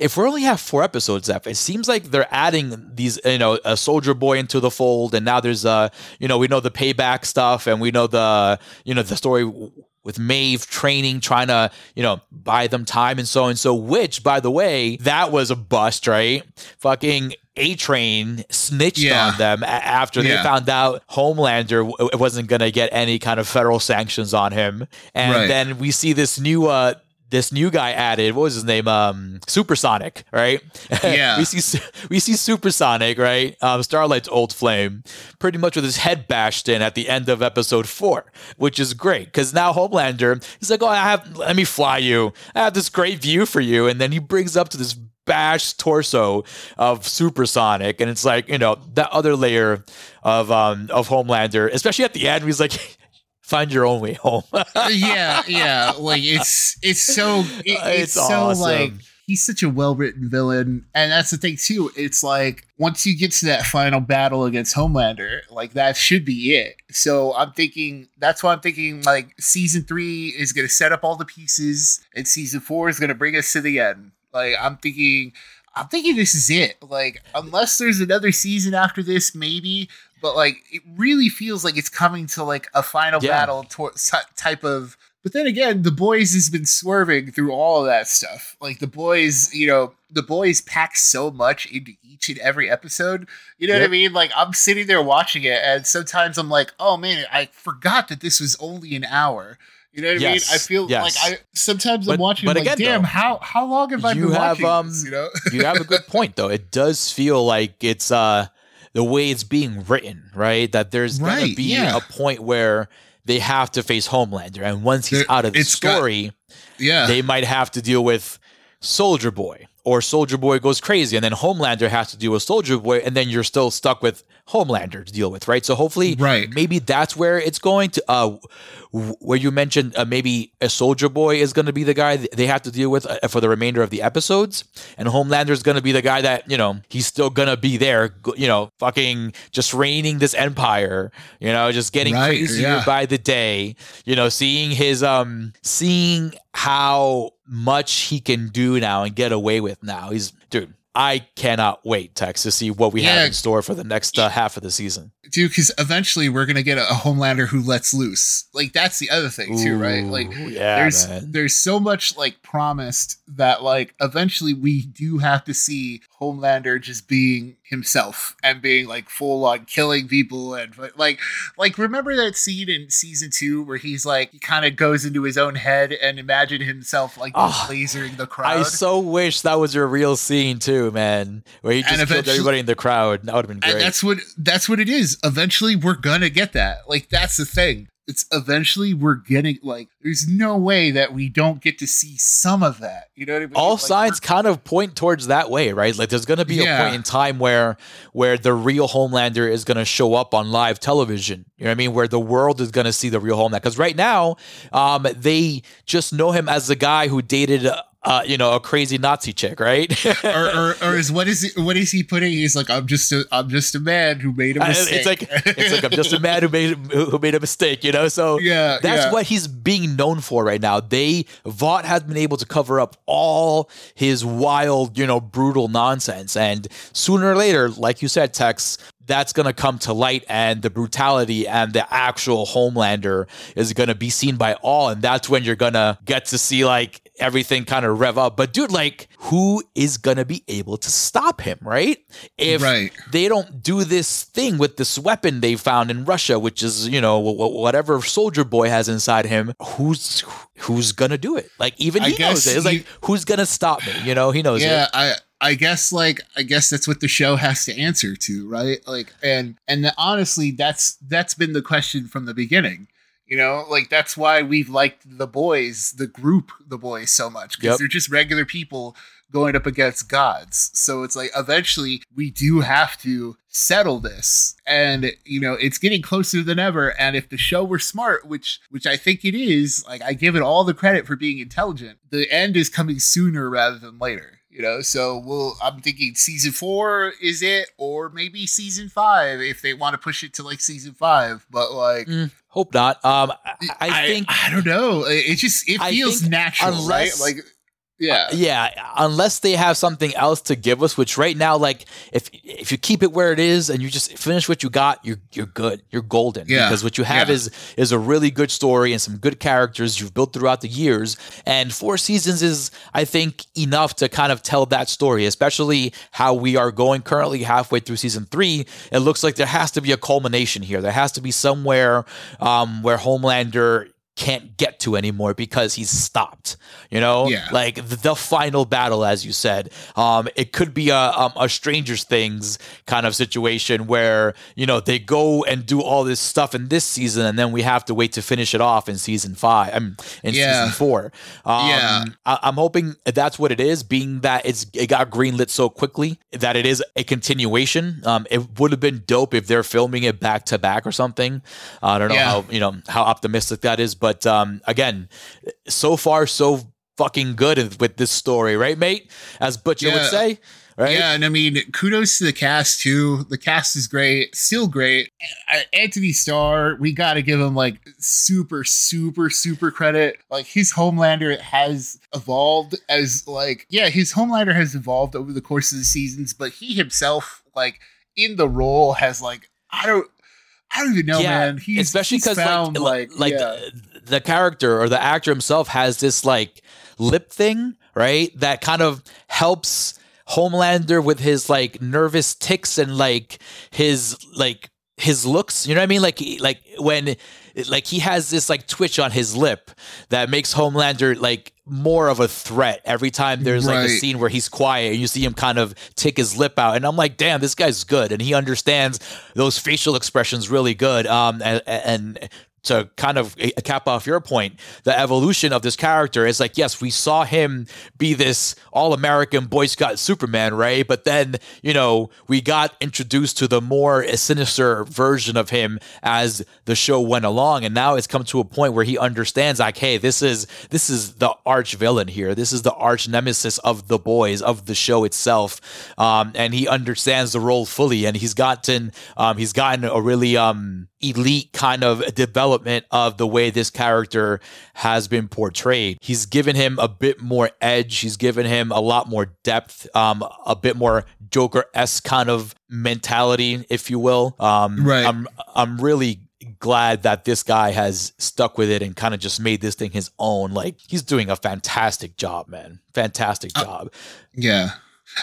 if we only have four episodes left, it seems like they're adding these, you know, a soldier boy into the fold, and now there's uh, you know, we know the payback stuff, and we know the, you know, the story with Maeve training, trying to, you know, buy them time and so and so, which, by the way, that was a bust, right? Fucking A Train snitched yeah. on them after yeah. they found out Homelander wasn't going to get any kind of federal sanctions on him. And right. then we see this new, uh, this new guy added what was his name? Um supersonic right? Yeah. We see we see supersonic right? Um starlight's old flame pretty much with his head bashed in at the end of episode four which is great because now homelander he's like oh i have let me fly you. I have this great view for you. And then he brings up to this bashed torso of supersonic and it's like you know that other layer of um of homelander especially at the end he's like find your own way home. yeah, yeah. Like it's it's so it, it's, it's, so awesome. like he's such a well written villain, and that's the thing too. It's like once you get to that final battle against Homelander, like that should be it. So I'm thinking that's why I'm thinking like season three is going to set up all the pieces, and season four is going to bring us to the end. Like I'm thinking. I'm thinking this is it. Like, unless there's another season after this, maybe but like it really feels like it's coming to like a final yeah. battle tor- type of But then again, the boys has been swerving through all of that stuff. Like the boys, you know, the boys pack so much into each and every episode. You know yep. what I mean? Like I'm sitting there watching it, and sometimes I'm like, oh man, I forgot that this was only an hour. You know what yes. I mean? I feel yes. like I sometimes but, I'm watching. But again, like, damn, though, how how long have I been have, watching? Um, this, you know, you have a good point though. It does feel like it's uh the way it's being written, right? That there's right, gonna be yeah. a point where they have to face Homelander, and once he's out of the story, got, yeah, they might have to deal with Soldier Boy, or Soldier Boy goes crazy, and then Homelander has to deal with Soldier Boy, and then you're still stuck with Homelander to deal with, right? So hopefully, right. maybe that's where it's going to. Uh, where you mentioned uh, maybe a Soldier Boy is going to be the guy they have to deal with uh, for the remainder of the episodes, and Homelander is going to be the guy that you know he's still going to be there, you know, fucking just reigning this empire, you know, just getting right, crazier yeah. by the day, you know, seeing his um, seeing how much he can do now and get away with now. He's dude I cannot wait, Tex, to see what we yeah. have in store for the next uh, half of the season. Dude, because eventually we're gonna get a, a, Homelander who lets loose. Like that's the other thing too, Ooh, right? Like, yeah, there's man. there's so much like promised that like eventually we do have to see Homelander just being himself and being like full on killing people and like like remember that scene in season two where he's like he kind of goes into his own head and imagine himself like oh, lasering the crowd. I so wish that was a real scene too, man, where he just killed everybody in the crowd. That would have been great. that's what that's what it is. Eventually, we're gonna get that. Like that's the thing it's eventually we're getting like there's no way that we don't get to see some of that. You know what I mean? All like, signs kind of point towards that way, right? Like there's gonna be yeah. a point in time where where the real Homelander is gonna show up on live television. You know what I mean? Where the world is gonna see the real Homelander. Because right now, um, they just know him as the guy who dated uh, you know, a crazy Nazi chick, right? or, or, or, is what is he, what is he putting? He's like, I'm just a I'm just a man who made a mistake. It's like it's like I'm just a man who made who made a mistake, you know. So yeah, that's yeah. what he's being known for right now. They Vought has been able to cover up all his wild, you know, brutal nonsense, and sooner or later, like you said, Tex, that's going to come to light and the brutality and the actual Homelander is going to be seen by all. And that's when you're going to get to see like everything kind of rev up. But dude, like, who is to be able to stop him, right? If right. they don't do this thing with this weapon they found in Russia, which is, you know, whatever soldier boy has inside him, who's who's to do it? Like, even he knows it. It's he, like, who's to stop me? You know, he knows it. yeah, it. I, I guess like I guess that's what the show has to answer to, right? Like and and honestly that's that's been the question from the beginning. You know, like that's why we've liked the boys, the group, the boys so much because yep. they're just regular people going up against gods. So it's like eventually we do have to settle this. And you know, it's getting closer than ever and if the show were smart, which which I think it is, like I give it all the credit for being intelligent, the end is coming sooner rather than later you know so we'll i'm thinking season four is it or maybe season five if they want to push it to like season five but like mm, hope not. Um i, I think I, don't know. It just it feels natural unless, right like yeah. Uh, yeah, unless they have something else to give us, which right now like if if you keep it where it is and you just finish what you got, you're you're good. You're golden. Yeah. Because what you have yeah. is is a really good story and some good characters you've built throughout the years. And four seasons is I think enough to kind of tell that story, especially how we are going currently halfway through season 3. It looks like there has to be a culmination here. There has to be somewhere um, where Homelander can't get to anymore because he's stopped. You know, yeah. like the final battle, as you said. Um, it could be a um, a Stranger Things kind of situation where you know they go and do all this stuff in this season, and then we have to wait to finish it off in season five. I'm in yeah. season four. Um, yeah, I- am hoping that's what it is. Being that it's it got greenlit so quickly that it is a continuation. Um, it would have been dope if they're filming it back to back or something. I don't know yeah. how you know how optimistic that is, but but um, again, so far so fucking good with this story, right, mate? As Butcher yeah. would say. Right? Yeah, and I mean, kudos to the cast too. The cast is great, still great. Anthony Starr, we got to give him like super, super, super credit. Like his Homelander has evolved as like, yeah, his Homelander has evolved over the course of the seasons, but he himself, like in the role, has like I don't I don't even know, yeah, man. He's, especially because like like, like yeah. the, the character or the actor himself has this like lip thing, right? That kind of helps Homelander with his like nervous tics and like his like his looks. You know what I mean? Like like when like he has this like twitch on his lip that makes Homelander like more of a threat every time there's like a scene where he's quiet and you see him kind of tick his lip out. And I'm like damn this guy's good. And he understands those facial expressions really good. Um and, and to kind of cap off your point, the evolution of this character is like, yes, we saw him be this all American Boy Scout Superman, right? But then, you know, we got introduced to the more sinister version of him as the show went along. And now it's come to a point where he understands, like, hey, this is this is the arch villain here. This is the arch nemesis of the boys, of the show itself. Um, and he understands the role fully. And he's gotten um, he's gotten a really um elite kind of development of the way this character has been portrayed. He's given him a bit more edge. He's given him a lot more depth, um, a bit more Joker esque kind of mentality, if you will. Um, right. I'm I'm really glad that this guy has stuck with it and kind of just made this thing his own. Like he's doing a fantastic job, man. Fantastic uh, job. Uh, yeah.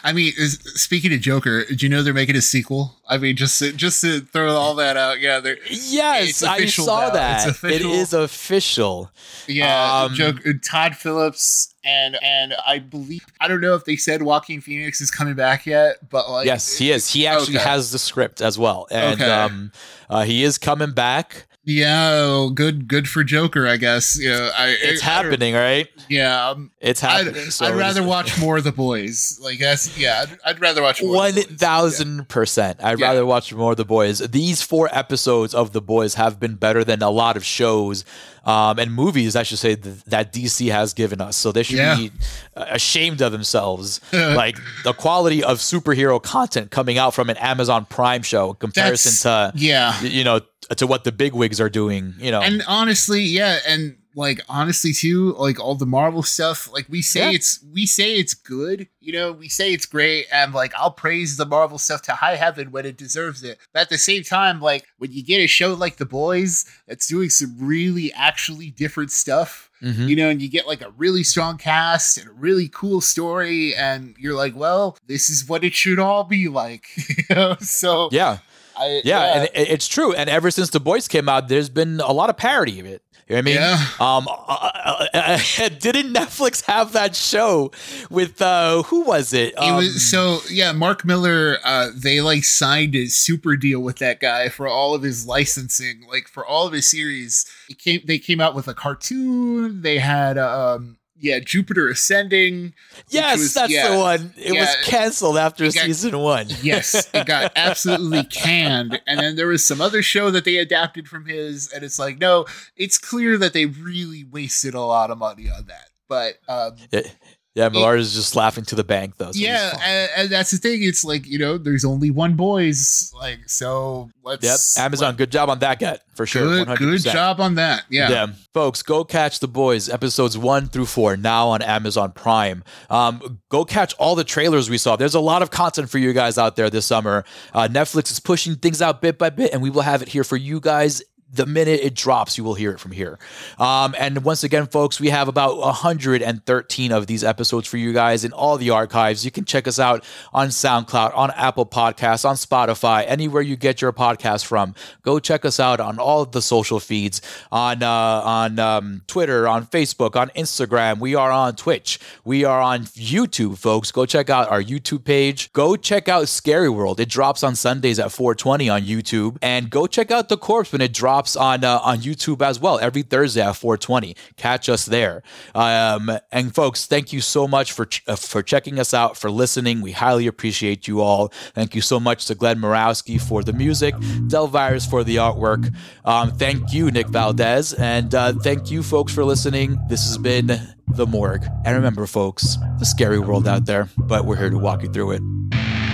I mean, is, speaking of Joker, do you know they're making a sequel? I mean, just to, just to throw all that out, yeah. They're, yes, I saw now. that. It is official. Yeah, um, Joker, Todd Phillips and and I believe I don't know if they said Joaquin Phoenix is coming back yet, but like yes, he is. He actually okay. has the script as well, and okay. um, uh, he is coming back. Yeah, good, good for Joker, I guess. Yeah, I, it's I, happening, I, right? Yeah, um, it's happening. I'd, so I'd rather watch more of the boys. Like that's yeah, I'd, I'd rather watch one thousand percent. I'd yeah. rather watch more of the boys. These four episodes of the boys have been better than a lot of shows um, and movies, I should say, th- that DC has given us. So they should yeah. be ashamed of themselves. like the quality of superhero content coming out from an Amazon Prime show in comparison That's, to yeah, you know, to what the big wigs are doing. You know, and honestly, yeah, and like honestly too like all the marvel stuff like we say yeah. it's we say it's good you know we say it's great and like i'll praise the marvel stuff to high heaven when it deserves it but at the same time like when you get a show like the boys that's doing some really actually different stuff Mm-hmm. you know, and you get like a really strong cast and a really cool story, and you're like, well, this is what it should all be like. you know? So yeah. I, yeah, yeah, and it's true. And ever since the boys came out, there's been a lot of parody of it. You know what I mean? Yeah. Um, uh, uh, uh, didn't Netflix have that show with uh, who was it? Um, it was um, so yeah. Mark Millar. Uh, they like signed a super deal with that guy for all of his licensing, like for all of his series. Came. They came out with a cartoon. They had um, yeah, Jupiter Ascending. Yes, was, that's yeah, the one. It yeah, was canceled after got, season one. yes, it got absolutely canned. And then there was some other show that they adapted from his, and it's like, no, it's clear that they really wasted a lot of money on that. But um, it, yeah, Millar is just laughing to the bank though. So yeah, and, and, that's the thing. It's like you know, there's only one boys. Like so, let's. Yep, Amazon. Let, good job on that, get for sure. Good, 100%. good job on that. Yeah, yeah, folks, go catch the boys episodes one through four now on Amazon Prime. Um, go catch all the trailers we saw. There's a lot of content for you guys out there this summer. Uh, Netflix is pushing things out bit by bit, and we will have it here for you guys the minute it drops, you will hear it from here. Um, and once again, folks, we have about 113 of these episodes for you guys in all the archives. You can check us out on SoundCloud, on Apple Podcasts, on Spotify, anywhere you get your podcast from. Go check us out on all the social feeds on uh, on um, Twitter, on Facebook, on Instagram. We are on Twitch. We are on YouTube, folks. Go check out our YouTube page. Go check out Scary World. It drops on Sundays at 4:20 on YouTube, and go check out The Corpse when it drops drops on uh, on YouTube as well every Thursday at 4:20. Catch us there. Um, and folks, thank you so much for ch- uh, for checking us out, for listening. We highly appreciate you all. Thank you so much to Glenn Murawski for the music, Delvirus for the artwork. Um, thank you, Nick Valdez, and uh, thank you, folks, for listening. This has been the morgue. And remember, folks, the scary world out there, but we're here to walk you through it.